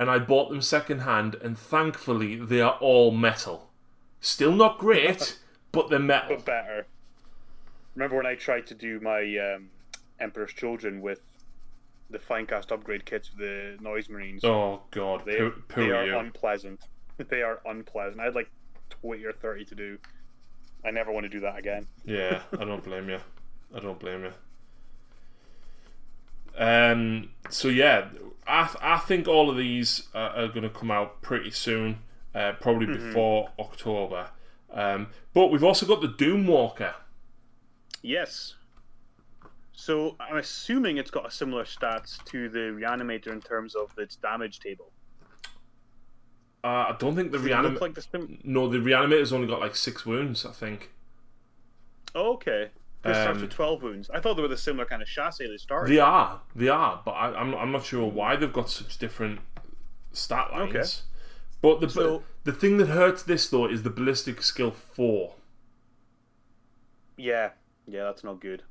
And I bought them second hand, and thankfully they are all metal. Still not great, but they're metal. but better. Remember when I tried to do my um, Emperor's Children with the Finecast upgrade kits for the Noise Marines? Oh god, they, they are you. unpleasant. They are unpleasant. I had like 20 or 30 to do. I never want to do that again. yeah, I don't blame you. I don't blame you. Um. So yeah, I th- I think all of these are, are going to come out pretty soon, uh, probably before October. Um. But we've also got the Doomstalker. Yes. So I'm assuming it's got a similar stats to the Reanimator in terms of its damage table. Uh, I don't think the it like the sim- No, the reanimator's only got like six wounds. I think. oh, okay. This starts Um, with 12 wounds. I thought they were the similar kind of chassis they started. They are, they are, but I, I'm I'm not sure why they've got such different stat lines. Okay. But the So- the thing that hurts this though is the ballistic skill four. Yeah, yeah, that's not good.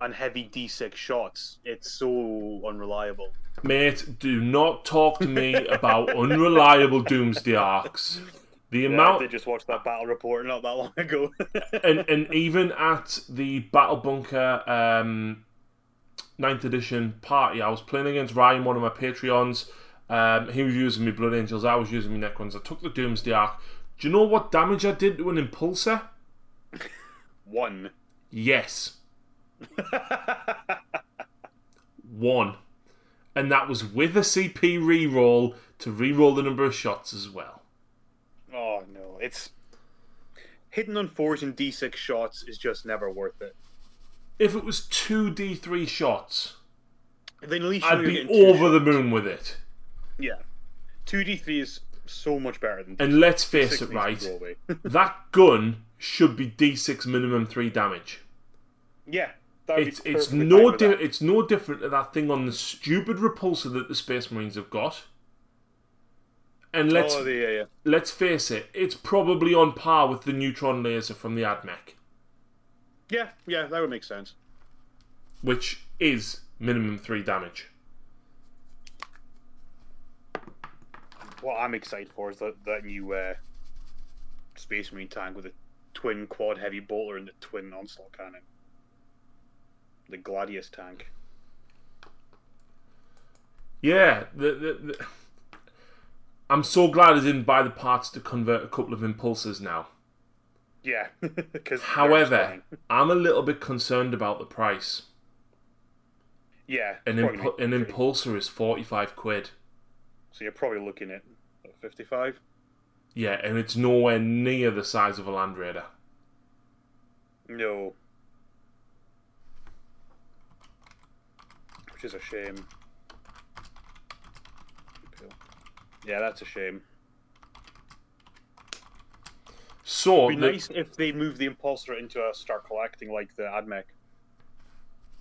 And heavy D6 shots, it's so unreliable. Mate, do not talk to me about unreliable doomsday arks. The Yeah, amount they just watched that battle report not that long ago. and and even at the Battle Bunker um, 9th edition party, I was playing against Ryan, one of my Patreons. Um, he was using me Blood Angels, I was using me Necrons. I took the Doomsday Ark. Do you know what damage I did to an Impulsor? One. Yes, one. And that was with a CP reroll to reroll the number of shots as well. Oh no, it's hitting on fours and D6 shots is just never worth it. If it was two D3 shots, Then at least I'd be over the moon with it. Yeah, two D3 is so much better than. And let's face D6 it, right? to go away. that gun should be D6 minimum three damage. yeah, It's it's no di- it's no different to that thing on the stupid repulsor that the Space Marines have got. And let's Oh, yeah, yeah. let's face it, it's probably on par with the neutron laser from the AdMech, Yeah, yeah, that would make sense. which is minimum three damage. What I'm excited for is that that new uh, Space Marine tank with a twin quad heavy bolter and the twin onslaught cannon. The Gladius tank. Yeah, the, the, the, I'm so glad I didn't buy the parts to convert a couple of impulsors now. Yeah, However, I'm a little bit concerned about the price. yeah, An, impu- an impulsor is 45 quid. So you're probably looking at 55. Yeah, and it's nowhere near the size of a Land Raider. No. Which is a shame. Yeah, that's a shame. So, It'd be the- nice if they move the impulsor into a start collecting like the AdMech.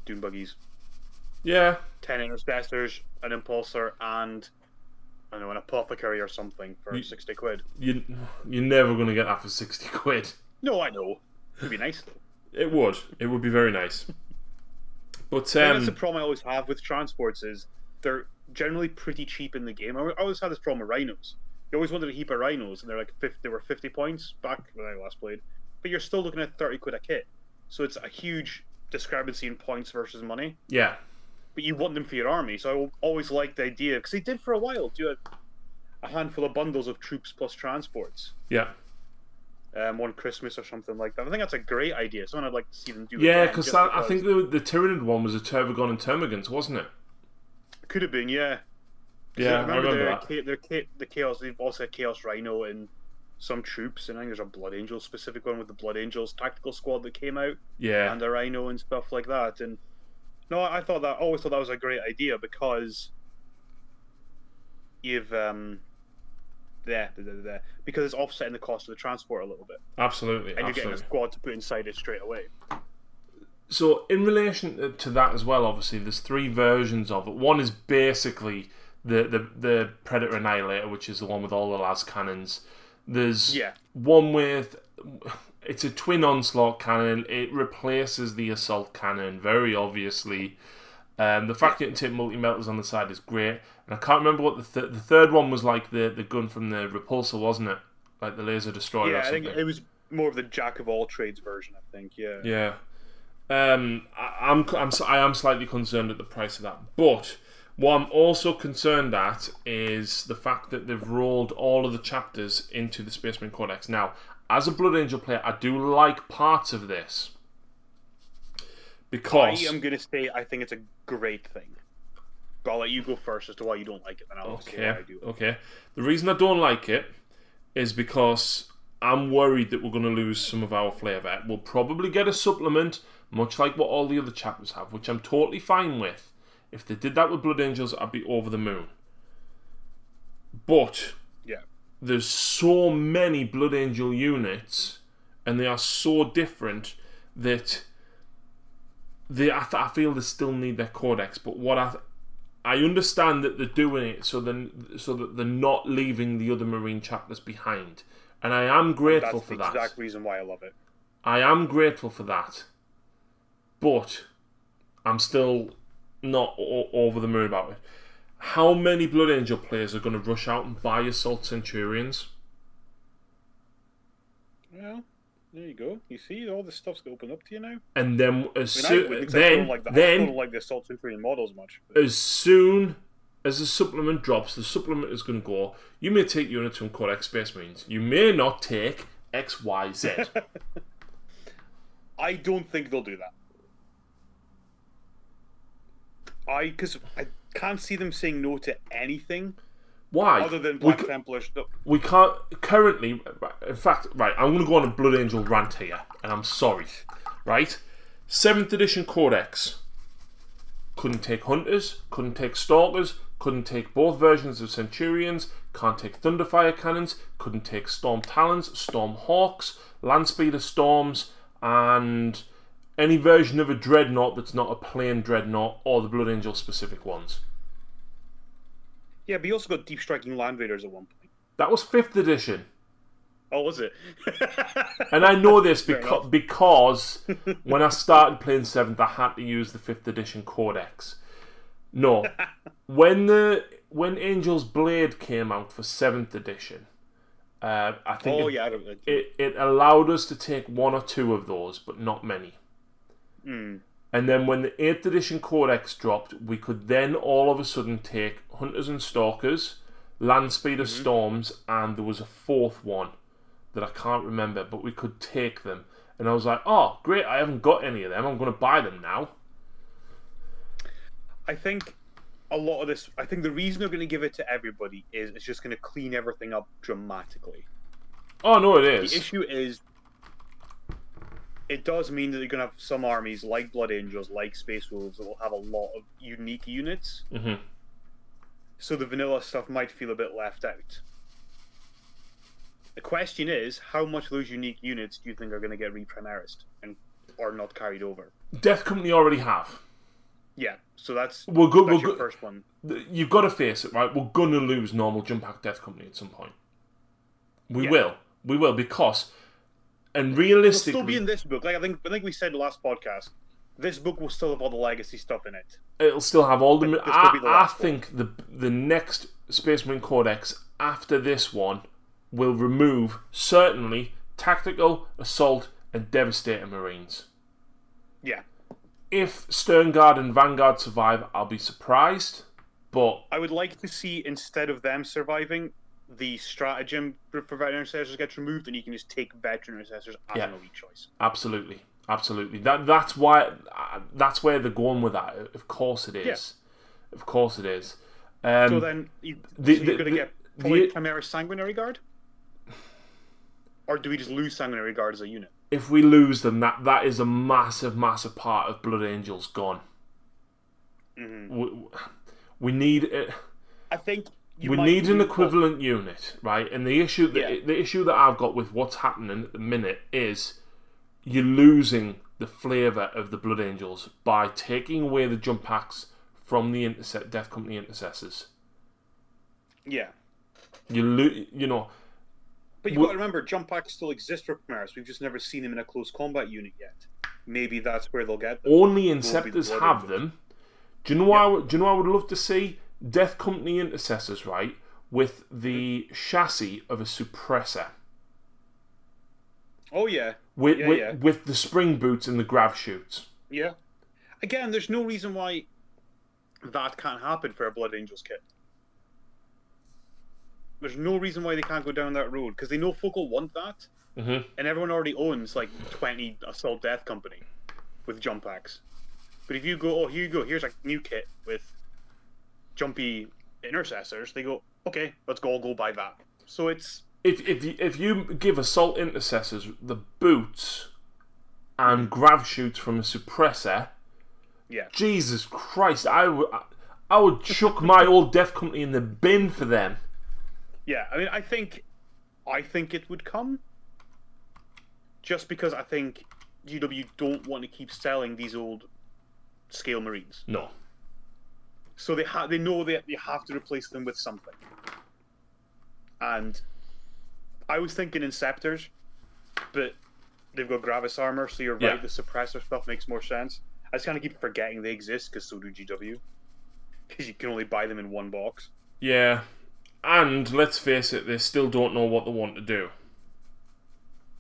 Doom buggies. yeah, 10 intercessors, an impulsor, and I don't know, an apothecary or something for You- 60 quid. you, you're never going to get that for 60 quid. No, I know. It'd be nice though. It would. It would be very nice. But, think that's the um, problem I always have with transports is they're generally pretty cheap in the game. I always had this problem with rhinos. You always wanted a heap of rhinos, and they're like 50, they were fifty points back when I last played. But you're still looking at thirty quid a kit, so it's a huge discrepancy in points versus money. yeah, But you want them for your army, so I always liked the idea because they did for a while do a, a handful of bundles of troops plus transports. yeah. Um, one Christmas or something like that. I think that's a great idea. Something I'd like to see them do. Yeah, again, because just I think the, the Tyranid one was a Tervigon and Termagants, wasn't it? Could have been, yeah. Yeah, I remember the, that. The, the chaos. They've also had Chaos Rhino and some troops, and I think there's a Blood Angel specific one with the Blood Angels tactical squad that came out, Yeah, and a Rhino and stuff like that. And no, I thought that. Always thought that was a great idea because you've um, there, there, there, there, because it's offsetting the cost of the transport a little bit, absolutely, and you're getting a squad to put inside it straight away. So, in relation to that as well, obviously, there's three versions of it. One is basically the, the, the Predator Annihilator, which is the one with all the las cannons. There's Yeah. one with it's a twin onslaught cannon. It replaces the assault cannon very obviously. Um, the fact that can take multi melters on the side is great, and I can't remember what the th- the third one was like. The the gun from the repulsor, wasn't it? Like the laser destroyer. yeah, I think it was more of the jack of all trades version. I think. Yeah. Yeah. Um, I, I'm, I'm, I am slightly concerned at the price of that. But what I'm also concerned at is the fact that they've rolled all of the chapters into the Space Marine Codex. Now, as a Blood Angel player, I do like parts of this. Because I am going to say I think it's a great thing. But I'll let you go first as to why you don't like it, then I'll say why I do. Okay. The reason I don't like it is because I'm worried that we're going to lose some of our flavour. We'll probably get a supplement, much like what all the other chapters have, which I'm totally fine with. If they did that with Blood Angels, I'd be over the moon. But Yeah. there's so many Blood Angel units, and they are so different that they. I, I feel they still need their codex. But what I I understand that they're doing it so then so that they're not leaving the other marine chapters behind, and I am grateful for that. That's for the that. exact reason why I love it. I am grateful for that, but I'm still not o- over the moon about it. How many Blood Angel players are going to rush out and buy Assault Centurions? Well, there you go. You see, all this stuff's open up to you now. And then as I mean, I soon I then don't like the, I then don't like the Assault Centurion models much. but- as soon as the supplement drops, the supplement is going to go. You may take units from Codex Space Marines. You may not take X, Y, Z. I don't think they'll do that. I because I can't see them saying no to anything Why? other than We Black c- Templars. No, we can't currently in fact right i'm going to go on a blood angel rant here and i'm sorry right 7th edition codex couldn't take hunters couldn't take stalkers couldn't take both versions of centurions can't take Thunderfire cannons, couldn't take Storm Talons, Storm Hawks, Landspeeder Storms, and any version of a Dreadnought that's not a plain Dreadnought or the Blood Angel specific ones. Yeah, but you also got Deep Striking Land Raiders at one point. That was 5th edition. Oh, was it? And I know this beca- because when I started playing 7th, I had to use the 5th edition Codex. No. when the when Angel's Blade came out for 7th edition, uh, I think oh it, yeah, I it, it allowed us to take one or two of those, but not many. Hmm. And then when the 8th edition Codex dropped, we could then all of a sudden take Hunters and Stalkers, Land Speeder Mm-hmm. Storms, and there was a fourth one that I can't remember, but we could take them. And I was like, oh, great, I haven't got any of them. I'm going to buy them now. I think a lot of this. I think the reason they're going to give it to everybody is it's just going to clean everything up dramatically. Oh, no, it is. The issue is, it does mean that you're going to have some armies like Blood Angels, like Space Wolves, that will have a lot of unique units. hmm So the vanilla stuff might feel a bit left out. The question is, how much of those unique units do you think are going to get reprimarised and are not carried over? Death Company already have. Yeah, so that's We're good. that's We're your first one. You've got to face it, right? We're going to lose normal Jump Pack Death Company at some point. We Yeah. will. We will because, and It'll realistically, still be in this book. Like I think, I think we said last podcast. This book will still have all the legacy stuff in it. it'll still have all the. I, the I one. think the the next Space Marine Codex after this one will remove certainly tactical, assault, and devastator Marines. Yeah, If Sternguard and Vanguard survive, I'll be surprised. But I would like to see instead of them surviving, the stratagem for veteran intercessors gets removed, and you can just take veteran intercessors as Yeah. an elite choice. Absolutely, absolutely. That that's why uh, that's where they're going with that. Of course it is. Of course it is. Um, So then, you, the- so you're going to get probably the- Primaris Sanguinary Guard, or do we just lose Sanguinary Guard as a unit? if we lose them, that that is a massive, massive part of Blood Angels gone. Mhm. We, we need it. I think we need an equivalent unit, right? And the issue that Yeah. the issue that I've got with what's happening at the minute is you're losing the flavour of the Blood Angels by taking away the jump packs from the intercept Death Company intercessors. Yeah, You lo- you know, but you've Wh- got to remember, jump packs still exist for Primaris. We've just never seen them in a close combat unit yet. Maybe that's where they'll get them. only be the Inceptors have them. Do you know what I do you know what I would love to see? Death Company intercessors, right, with the chassis of a suppressor. Oh yeah, With, Yeah, with, yeah. with the spring boots and the grav chutes. yeah. Again, there's no reason why that can't happen for a Blood Angels kit. There's no reason why they can't go down that road because they know folk will want that, hmm and everyone already owns like 20 Assault Death Company with jump packs. But if you go, oh, here you go, here's a new kit with jumpy intercessors, they go, okay, let's go, all go buy that. So it's If, if, you, if you give assault intercessors the boots and mm-hmm. grav chutes from a suppressor, yeah, Jesus Christ, I would, I would chuck my old Death Company in the bin for them. yeah. I mean, I think, I think it would come, just because I think GW don't want to keep selling these old scale marines, No. So they ha- they know that they have to replace them with something. And I was thinking Inceptors, but they've got Gravis armor, so you're Yeah. right. The suppressor stuff makes more sense. I just kind of keep forgetting they exist because so do GW. Because you can only buy them in one box. Yeah. And let's face it, they still don't know what they want to do.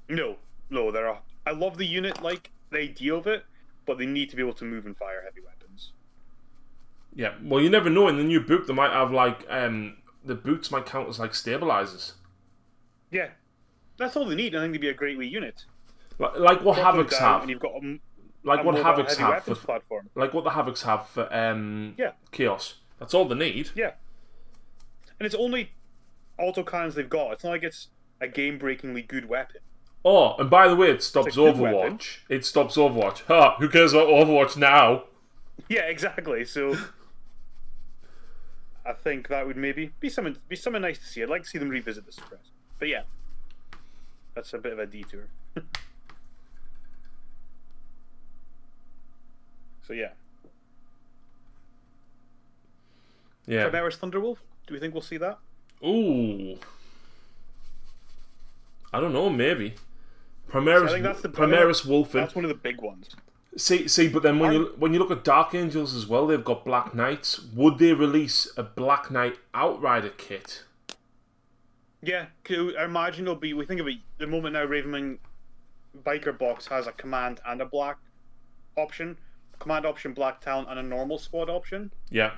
No, no, they're. I love the unit, like the idea of it, but they need to be able to move and fire heavy weapons. Yeah. Well, you never know. In the new book, they might have like um, the boots might count as like stabilizers, Yeah, that's all they need. I think they'd be a great wee unit. like, like what Havocs have, and you've got a, like a what Havocs have for, platform. like what the Havocs have for um, Yeah. Chaos. That's all they need. Yeah, and it's only autocannons they've got. It's not like it's a game-breakingly good weapon. Oh, and by the way, it stops It's a good Overwatch. It stops Overwatch. Ha! Who cares about Overwatch now? Yeah, exactly. So I think that would maybe be something be something nice to see. I'd like to see them revisit the suppress. But yeah, that's a bit of a detour. so yeah, Yeah. Primaris Thunderwolf. Do we think we'll see that? Ooh. I don't know. Maybe. Primaris. I think that's the- Primaris Wulfen. That's one of the big ones. See, see, but then when you when you look at Dark Angels as well, they've got Black Knights. Would they release a Black Knight Outrider kit? Yeah, I imagine it'll be. We think of it. The moment now, Ravenwing Biker Box has a command and a black option, command option, black talent, and a normal squad option. Yeah.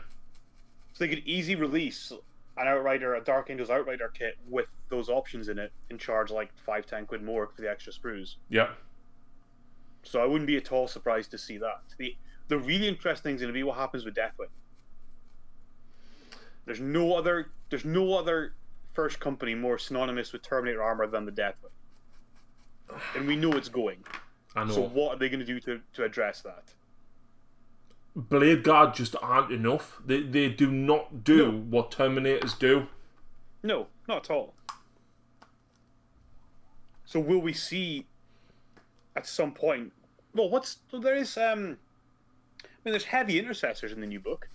So they could easy release an Outrider, a Dark Angels Outrider kit with those options in it, and charge like five, ten quid more for the extra sprues. Yeah. So I wouldn't be at all surprised to see that. The the really interesting thing is going to be what happens with Deathwing. There's no other there's no other first company more synonymous with Terminator armor than the Deathwing, and we know it's going. I know. So what are they going to do to to address that? Blade Guard just aren't enough. They they do not do No. what Terminators do. No, not at all. So will we see at some point? Well, what's there is um. I mean, there's heavy intercessors in the new book.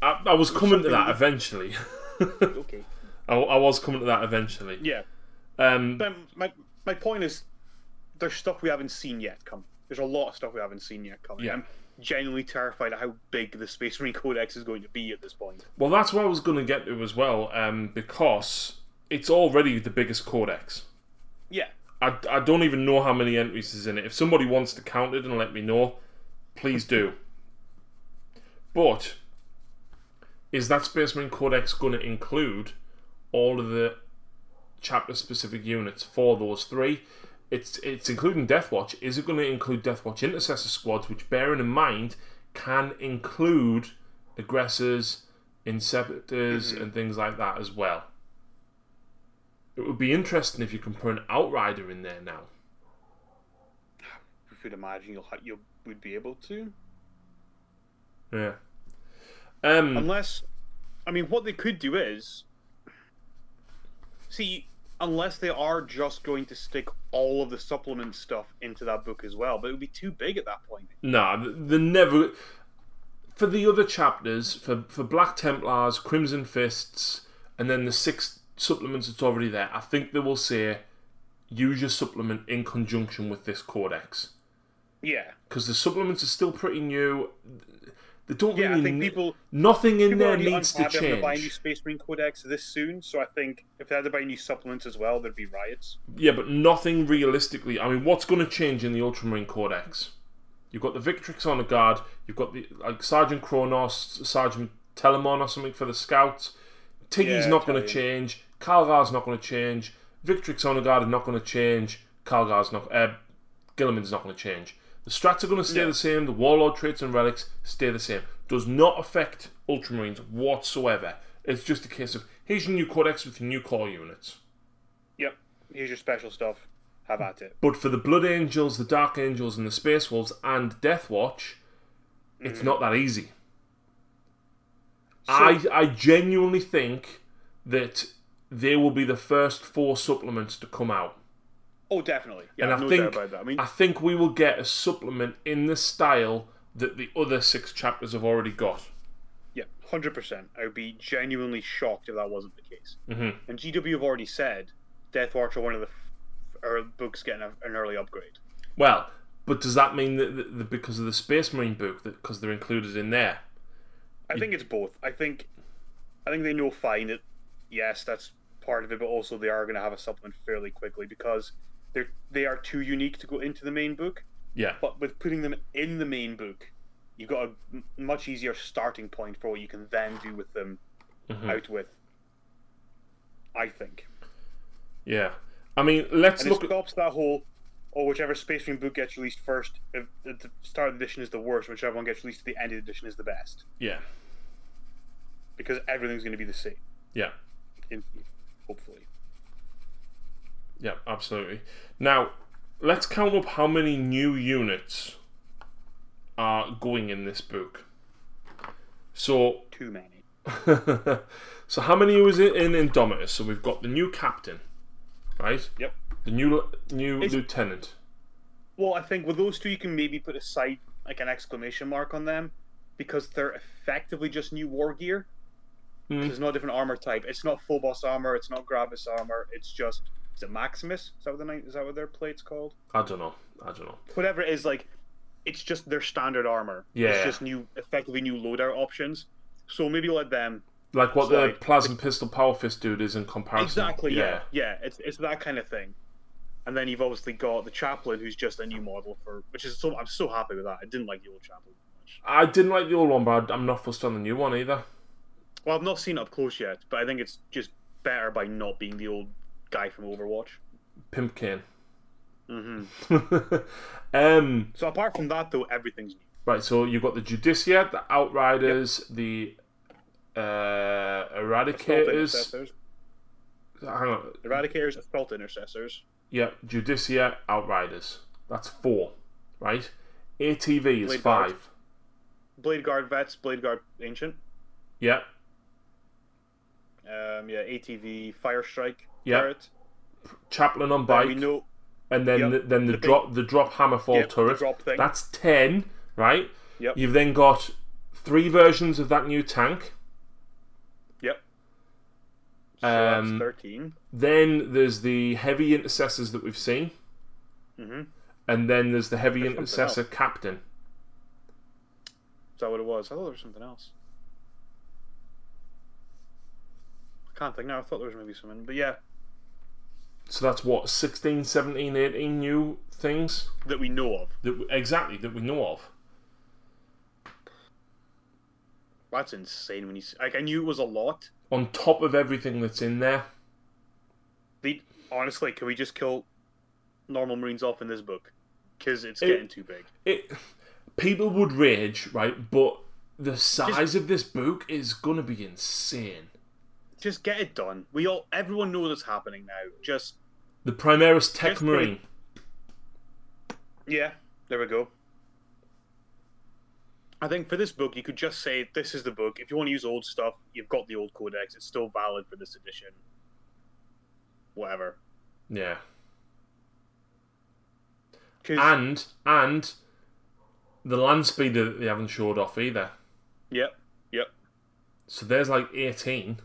I, I was coming to that- eventually. Okay. I, I was coming to that eventually. Yeah. Um, But my my point is, there's stuff we haven't seen yet come. There's a lot of stuff we haven't seen yet coming. Yeah. I'm genuinely terrified at how big the Space Marine Codex is going to be at this point. well, that's what I was going to get to as well, um, because it's already the biggest codex. Yeah. I, I don't even know how many entries is in it. If somebody wants to count it and let me know, please do. But is that Space Marine Codex going to include all of the chapter specific units for those three? It's it's including Deathwatch. Is it going to include Deathwatch Intercessor squads, which bearing in mind can include aggressors, inceptors, mm-hmm. and things like that as well? It would be interesting if you can put an Outrider in there now. You could imagine you'll you would be able to, Yeah. Um. unless, I mean, what they could do is, see, unless they are just going to stick all of the supplement stuff into that book as well, but it would be too big at that point. Nah, th- the never. For the other chapters, for for Black Templars, Crimson Fists, and then the six supplements that's already there, I think they will say use your supplement in conjunction with this codex Yeah. because the supplements are still pretty new. They don't Yeah, really. I think people nothing in people there needs to having to buy a new. Space Marine Codex this soon, so I think if they had to buy new supplements as well, there'd be riots. Yeah, but nothing realistically. I mean, what's going to change in the Ultramarine Codex? You've got the Victrix Honour Guard. You've got the like Sergeant Chronus, Sergeant Telemon or something for the scouts. Tiggy's Yeah, not going to change. Calgar's not going to change. The guard is not going to change. Calgar's not. Uh, Guilliman's not going to change. The strats are going to stay No. the same. The Warlord traits and relics stay the same. Does not affect Ultramarines whatsoever. It's just a case of here's your new codex with your new core units. Yep, here's your special stuff. Have at it. But for the Blood Angels, the Dark Angels, and the Space Wolves and Death Watch, it's Mm. not that easy. I I genuinely think that they will be the first four supplements to come out. Oh, definitely. Yeah, And I no think doubt about that. I mean, I think we will get a supplement in the style that the other six chapters have already got. yeah, hundred percent. I would be genuinely shocked if that wasn't the case. Mhm. And GW have already said Death Watch are one of the f- er, books getting a, an early upgrade. Well, but does that mean that, that, that because of the Space Marine book, that because they're included in there? I think it's both. I think, I think they know fine that yes, that's part of it, but also they are going to have a supplement fairly quickly because they're they are too unique to go into the main book. Yeah. But with putting them in the main book, you've got a m- much easier starting point for what you can then do with them Mhm. out with. I think, Yeah. I mean, let's and look it stops that whole. Or whichever Space Marine book gets released first, if if the start of the edition is the worst, whichever one gets released at the end of the edition is the best. Yeah. Because everything's going to be the same, Yeah. in, hopefully. Yeah, absolutely. Now, let's count up how many new units are going in this book. So, Too many. so how many was it in Indomitus? So we've got the new captain, right? Yep. The new new It's- lieutenant. Well, I think with those two, you can maybe put a site like an exclamation mark on them because they're effectively just new war gear. Hmm. There's no different armor type. It's not Phobos armor. It's not Gravis armor. It's just is it Maximus? Is that what the? Is that what their plate's called? I don't know. I don't know. Whatever it is, like it's just their standard armor. Yeah. It's just new, effectively new loadout options. So maybe let them Like what the plasma pistol power fist dude is in comparison. Exactly. Yeah. Yeah. It's it's that kind of thing. And then you've obviously got the chaplain, who's just a new model for, which is so I'm so happy with that. I didn't like the old chaplain much. I didn't like the old one, but I'm not fussed on the new one either. Well, I've not seen it up close yet, but I think it's just better by not being the old guy from Overwatch. Pimp Cane. hmm um, So apart from that, though, everything's new. right, so you've got the Judiciar, the Outriders, the uh, Eradicators. Hang on. eradicators, assault intercessors. Yeah, Judiciar, Outriders. That's four, right? ATV is Blade five. Guard. Blade Guard vets, Blade Guard ancient. Yeah, Um, yeah, ATV, Fire Strike, Yeah. turret. Chaplain on Then bike, know and then Yep. the, then the, The big- drop the drop hammerfall Yep, turret. That's ten, right? Yep. You've then got three versions of that new tank. Yep. So Um, thirteen. Then there's the heavy intercessors that we've seen, Mm-hmm. and then there's the heavy There's intercessor captain. Is that what it was? I thought there was something else. I can't think now. I thought there was maybe something, but yeah, So that's what 16, 17, 18 new things that we know of. that we, exactly that we know of. That's insane. When you like, I knew it was a lot. On top of everything that's in there, They honestly, can we just kill normal Marines off in this book? Because it's It- getting too big. it people would rage, right? But the size of this book is gonna be insane. Just get it done. We all, everyone knows what's happening now. Just The Primaris Tech Just put it- Marine. yeah, there we go. I think for this book, you could just say this is the book. If you want to use old stuff, you've got the old codex. It's still valid for this edition. Whatever. Yeah. and and the land speeder that they haven't showed off either. Yep. Yep. So there's like eighteen.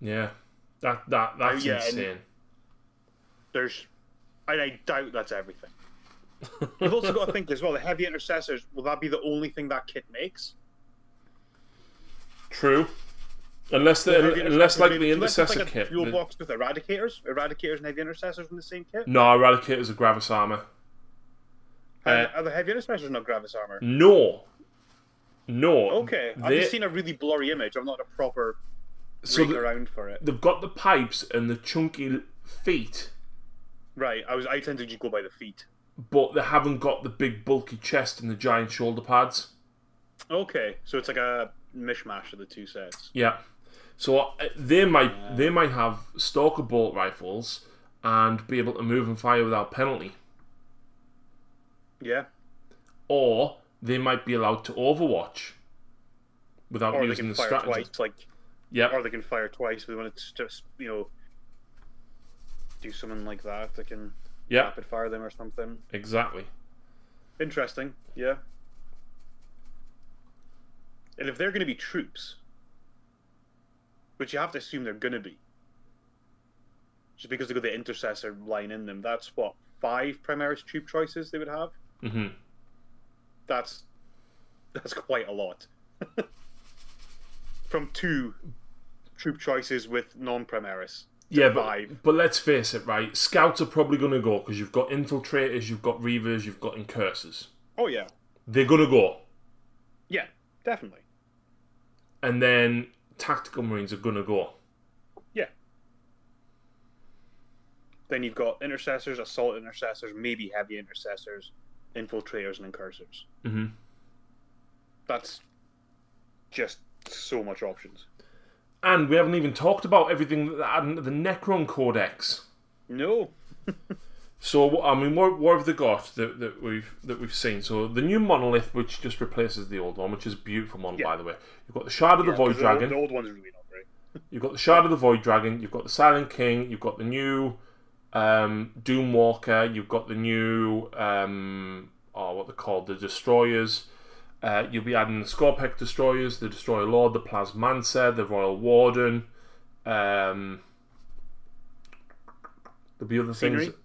Yeah, that that that's Oh, yeah, insane. There's, and I doubt that's everything. You've also got to think as well. The heavy intercessors will that be the only thing that kit makes? True. Unless the Heavy unless like the intercessor like a kit. fuel the- box with eradicators, eradicators and heavy intercessors in the same kit. no, Eradicator's are Gravis armor. Uh, are the heavy intercessors not Gravis armor? No. No. Okay, I've They- just seen a really blurry image. I'm not a proper so the- around for it. they've got the pipes and the chunky feet, Right, I was I tend to just go by the feet. but they haven't got the big bulky chest and the giant shoulder pads. Okay, so it's like a mishmash of the two sets. Yeah. So uh, they might they might have stalker bolt rifles and be able to move and fire without penalty, Yeah, or they might be allowed to Overwatch without or they using can the fire strategy. twice, like Yep. or they can fire twice when it's just you know do something like that. They can Yep. rapid fire them or something. Exactly. Interesting, yeah. And if they're going to be troops, which you have to assume they're going to be, just because they got the intercessor line in them, that's what five Primaris troop choices they would have. hmm That's that's quite a lot. From two troop choices with non-Primaris. Yeah, but, five. but let's face it, right? Scouts are probably going to go because you've got infiltrators, you've got reivers, you've got incursors. Oh yeah, They're going to go, yeah, definitely. and then tactical marines are going to go. Yeah. Then you've got intercessors, assault intercessors, maybe heavy intercessors, infiltrators, and incursors. hmm That's just so much options. And we haven't even talked about everything that the Necron Codex. No. So I mean, what, what have they got that, that we've that we've seen? So the new monolith, which just replaces the old one, which is a beautiful model, Yeah. by the way. You've got the Shard of the Void 'cause the old- Dragon. The old one's really not great. You've got the Shard of the Void Dragon. You've got the Silent King. You've got the new um, Doom Walker. You've got the new um, oh, what they're called, the Destroyers. Uh, you'll be adding the Skorpekh Destroyers, the Destroyer Lord, the Plasmancer, the Royal Warden. Um, there'll be other Scenery? things.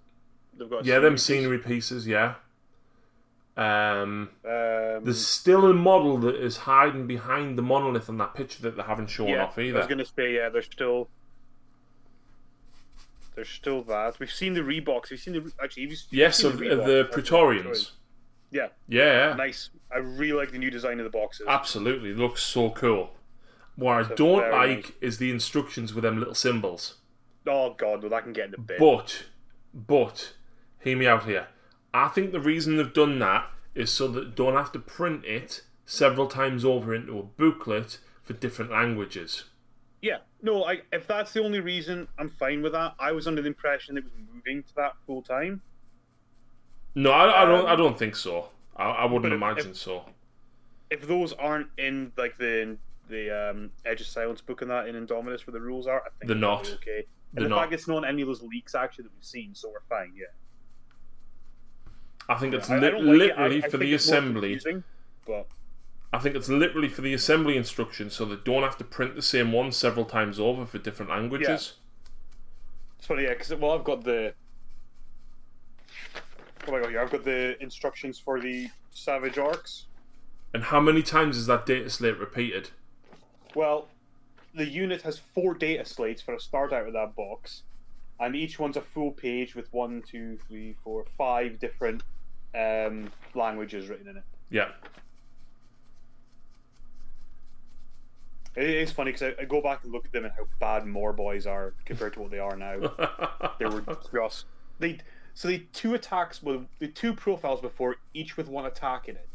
They've got Yeah, them scenery pieces. Yeah. Um, Um, there's still a model that is hiding behind the monolith on that picture that they haven't shown yeah, off I either. was gonna say yeah. There's still there's still that. We've seen the Reeboks. We've seen the actually. Yes, of, of Reeboks. the That's Praetorians. Yeah, Yeah, nice. I really like the new design of the boxes. absolutely. Looks so cool. What I It's a don't like nice- is the instructions with them little symbols. Oh god, well that can get in the bin. But, but, hear me out here. I think the reason they've done that is so that don't have to print it several times over into a booklet for different languages. Yeah, no, I, if that's the only reason, I'm fine with that. I was under the impression it was moving to that full time. No, I, I don't. Um, I don't think so. I, I wouldn't imagine if- so. If those aren't in like the the um, Edge of Silence book and that in Indomitus where the rules are, I think They're not. okay. And the not. fact it's not any of those leaks actually that we've seen, so we're fine. Yeah, I think it's I, I li- don't like it. I- literally I for the assembly. but I think it's literally for the assembly instructions, so they don't have to print the same one several times over for different languages. it's funny. Yeah, because well, I've got the. What have I got here? I've got the instructions for the Savage Orcs. And how many times is that data slate repeated? Well, the unit has four data slates for a start out of that box, and each one's a full page with one, two, three, four, five different um, languages written in it. Yeah. It is funny because I, I go back and look at them and how bad Morboys are compared to what they are now. they were just they so they two attacks with the two profiles before each with one attack in it.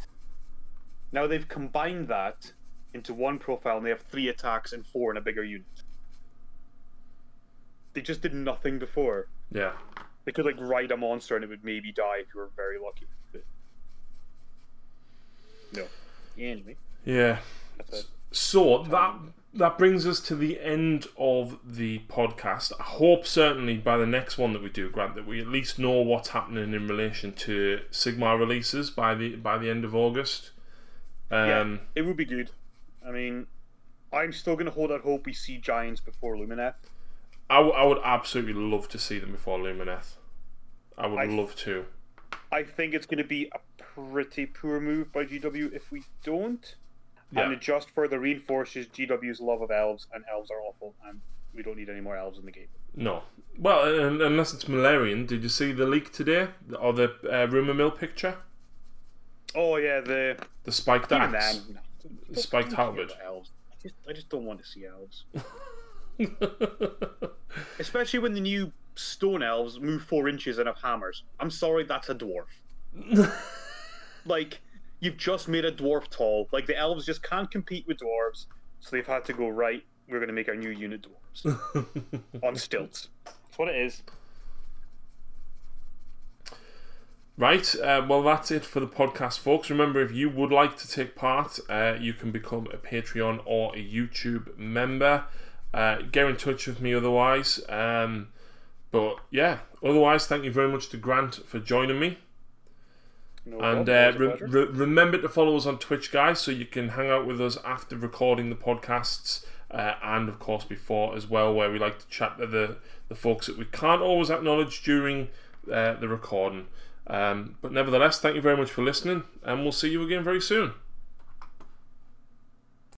Now they've combined that into one profile and they have three attacks and four in a bigger unit. They just did nothing before. yeah. They could like ride a monster and it would maybe die if you were very lucky. But... No. Anyway, Yeah. that's it. So that that brings us to the end of the podcast. I hope certainly by the next one that we do, Grant, that we at least know what's happening in relation to Sigmar releases by the by the end of August. Um, Yeah, it would be good. I mean, I'm still going to hold out hope we see Giants before Lumineth. I, w- I would absolutely love to see them before Lumineth. I would I- love to. I think it's going to be a pretty poor move by GW if we don't. Yeah. And it just further reinforces GW's love of elves, and elves are awful, and we don't need any more elves in the game. No. Well, un- unless it's Malerion. Did you see the leak today? Or the uh, rumour mill picture? Oh yeah, the The spiked axe. then, no. The spiked halberd. Elves. I just, I just don't want to see elves, especially when the new stone elves move four inches and have hammers. I'm sorry, that's a dwarf. like you've just made a dwarf tall. Like the elves just can't compete with dwarves, so they've had to go right. We're going to make our new unit dwarves on stilts. That's what it is. Right, uh, well, that's it for the podcast, folks. Remember, if you would like to take part, uh, you can become a Patreon or a YouTube member. Uh, get in touch with me otherwise. Um, but yeah, otherwise, thank you very much to Grant for joining me. No And uh, re- re- remember to follow us on Twitch, guys, so you can hang out with us after recording the podcasts. Uh, and of course, before as well, where we like to chat to the, the folks that we can't always acknowledge during uh, the recording. Um, but nevertheless, thank you very much for listening, and we'll see you again very soon.